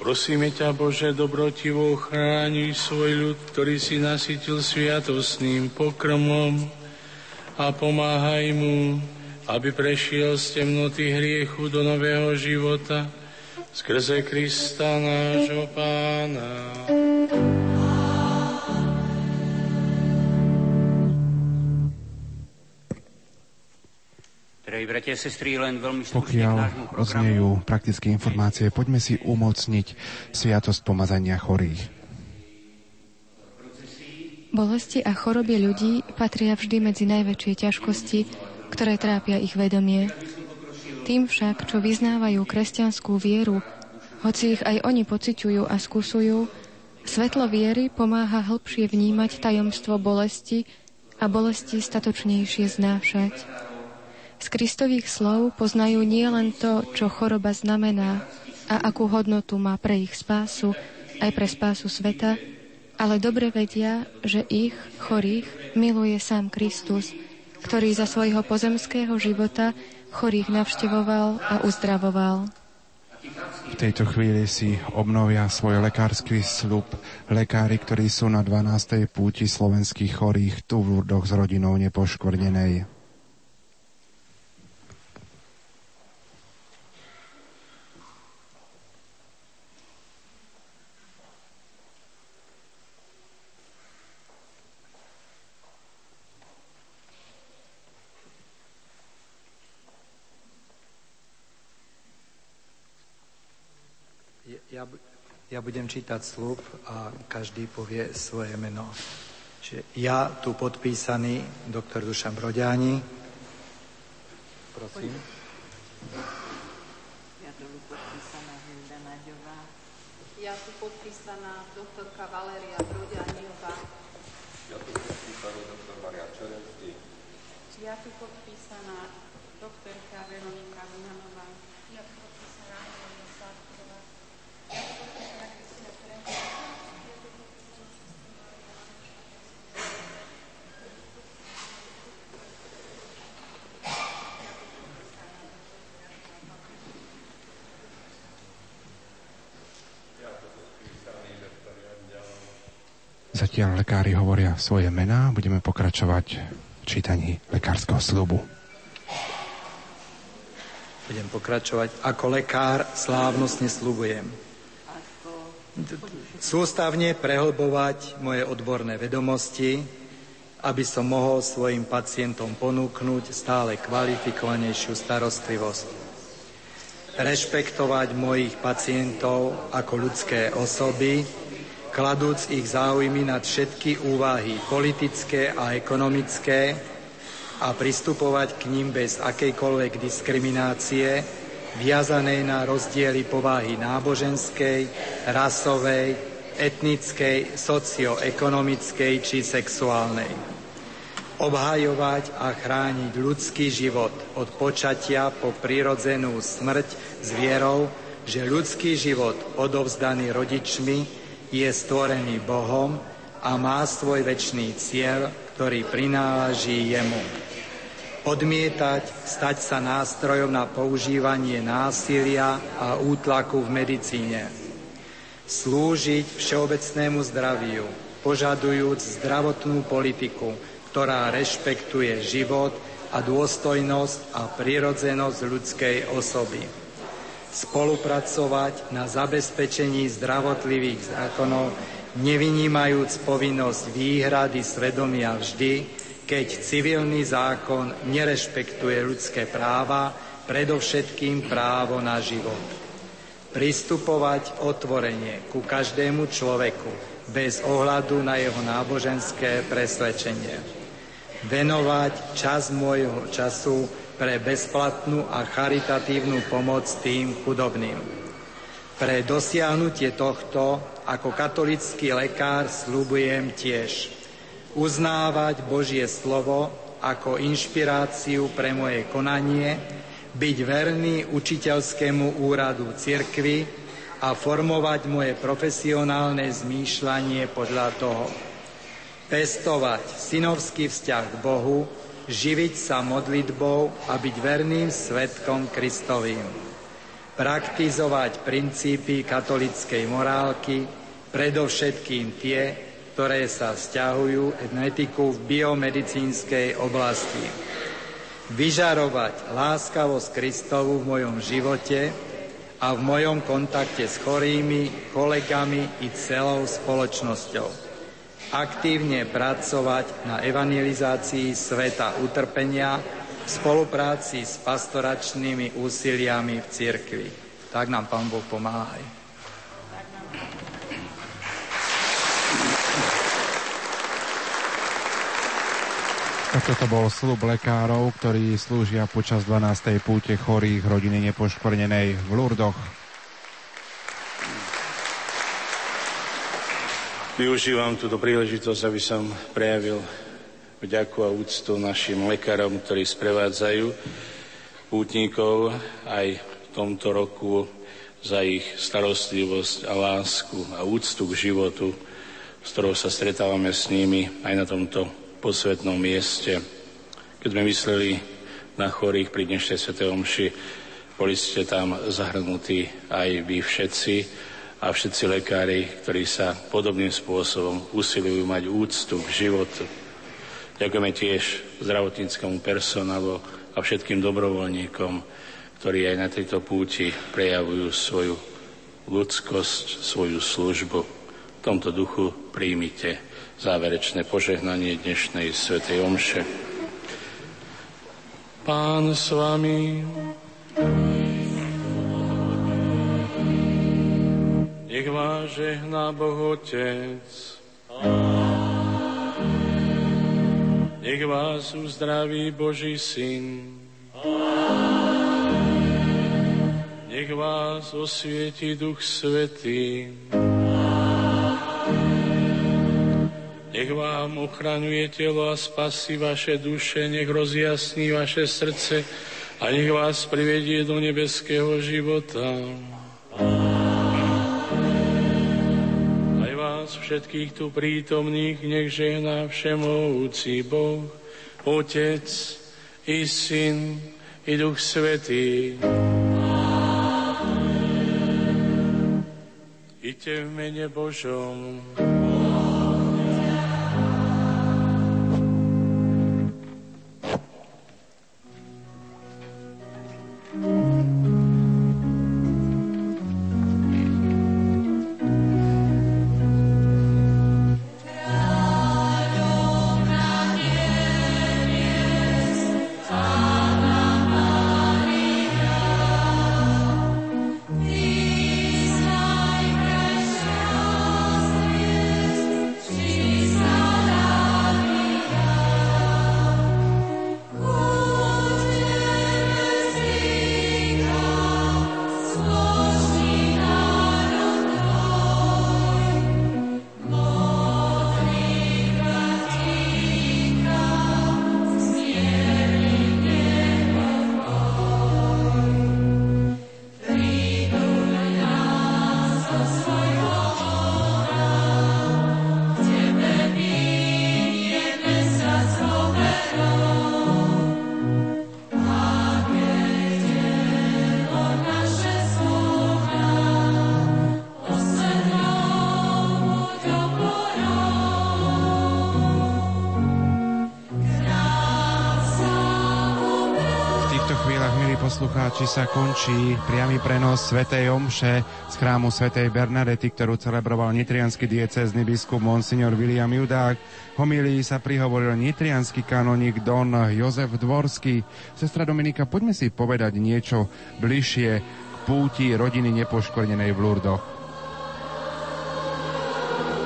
Prosíme ťa, Bože, dobrotivo chráni svoj ľud, ktorý si nasytil sviatosným pokrmom a pomáhaj mu, aby prešiel z temnoty hriechu do nového života skrze Krista nášho Pána. Pokiaľ odznejú praktické informácie, poďme si umocniť sviatosť pomazania chorých. Bolesti a choroby ľudí patria vždy medzi najväčšie ťažkosti, ktoré trápia ich vedomie. Tým však, čo vyznávajú kresťanskú vieru, hoci ich aj oni pociťujú a skúsujú, svetlo viery pomáha hĺbšie vnímať tajomstvo bolesti a bolesti statočnejšie znášať. Z Kristových slov poznajú nielen to, čo choroba znamená a akú hodnotu má pre ich spásu, aj pre spásu sveta, ale dobre vedia, že ich, chorých, miluje sám Kristus, ktorý za svojho pozemského života chorých navštevoval a uzdravoval. V tejto chvíli si obnovia svoj lekársky slub lekári, ktorí sú na 12. púti slovenských chorých tu v Lurdoch s rodinou nepoškvrnenej. Ja budem čítať slúb a každý povie svoje meno. Čiže ja, tu podpísaný, doktor Dušan Broďáni, prosím. Ja tu podpísaná Hilda Naďová. Ja tu podpísaná doktorka Valéria Broďániová. Ja tu podpísaný doktor Maria Čerenský. Ja tu podpísaná doktorka Veronika Mihanová. Ja tu podpísaná Helena Sárková. Zatiaľ lekári hovoria svoje mená, budeme pokračovať v čítaní lekárskeho slubu. Budem pokračovať. Ako lekár slávnostne slubujem. Sústavne prehlbovať moje odborné vedomosti, aby som mohol svojim pacientom ponúknuť stále kvalifikovanejšiu starostlivosť. Rešpektovať mojich pacientov ako ľudské osoby, kladúc ich záujmy nad všetky úvahy politické a ekonomické a pristupovať k ním bez akejkoľvek diskriminácie, viazanej na rozdiely povahy náboženskej, rasovej, etnickej, socioekonomickej či sexuálnej. Obhajovať a chrániť ľudský život od počatia po prirodzenú smrť s že ľudský život odovzdaný rodičmi je stvorený Bohom a má svoj väčší cieľ, ktorý prináleží jemu. Odmietať, stať sa nástrojom na používanie násilia a útlaku v medicíne. Slúžiť všeobecnému zdraviu, požadujúc zdravotnú politiku, ktorá rešpektuje život a dôstojnosť a prirodzenosť ľudskej osoby spolupracovať na zabezpečení zdravotlivých zákonov, nevynímajúc povinnosť výhrady svedomia vždy, keď civilný zákon nerešpektuje ľudské práva, predovšetkým právo na život. Pristupovať otvorenie ku každému človeku bez ohľadu na jeho náboženské presvedčenie. Venovať čas môjho času pre bezplatnú a charitatívnu pomoc tým chudobným. Pre dosiahnutie tohto ako katolický lekár slúbujem tiež uznávať Božie slovo ako inšpiráciu pre moje konanie, byť verný učiteľskému úradu cirkvy a formovať moje profesionálne zmýšľanie podľa toho. Pestovať synovský vzťah k Bohu, živiť sa modlitbou a byť verným svetkom Kristovým. Praktizovať princípy katolickej morálky, predovšetkým tie, ktoré sa vzťahujú na etiku v biomedicínskej oblasti. Vyžarovať láskavosť Kristovu v mojom živote a v mojom kontakte s chorými, kolegami i celou spoločnosťou aktívne pracovať na evangelizácii sveta utrpenia v spolupráci s pastoračnými úsiliami v cirkvi. Tak nám Pán Boh pomáhaj. Tak toto bol slub lekárov, ktorí slúžia počas 12. púte chorých rodiny nepoškvrnenej v Lurdoch. Využívam túto príležitosť, aby som prejavil vďaku a úctu našim lekárom, ktorí sprevádzajú pútnikov aj v tomto roku za ich starostlivosť a lásku a úctu k životu, s ktorou sa stretávame s nimi aj na tomto posvetnom mieste. Keď sme mysleli na chorých pri dnešnej Sv. Omši, boli ste tam zahrnutí aj vy všetci, a všetci lekári, ktorí sa podobným spôsobom usilujú mať úctu k životu. Ďakujeme tiež zdravotníckému personálu a všetkým dobrovoľníkom, ktorí aj na tejto púti prejavujú svoju ľudskosť, svoju službu. V tomto duchu príjmite záverečné požehnanie dnešnej svätej Omše. Pán s vami. Nech vás žehná Boh Otec. Nech vás uzdraví Boží Syn. Nech vás osvieti Duch Svetý. Nech vám ochraňuje telo a spasí vaše duše, nech rozjasní vaše srdce a nech vás privedie do nebeského života. Nás všetkých tu prítomných, nech žehná všemovúci Boh, Otec i Syn i Duch Svetý. Iďte v mene Božom. Poslucháči, sa končí priamy prenos Svetej Omše z chrámu Svetej Bernadety, ktorú celebroval nitrianský diecézny biskup Monsignor William Judák. Homílii sa prihovoril nitrianský kanonik Don Jozef Dvorský. Sestra Dominika, poďme si povedať niečo bližšie k púti rodiny nepoškornenej v Lurdoch.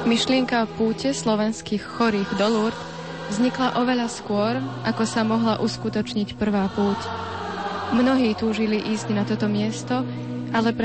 Myšlienka púte slovenských chorých do Lourdes vznikla oveľa skôr, ako sa mohla uskutočniť prvá púť. Mnohí túžili ísť na toto miesto, ale pre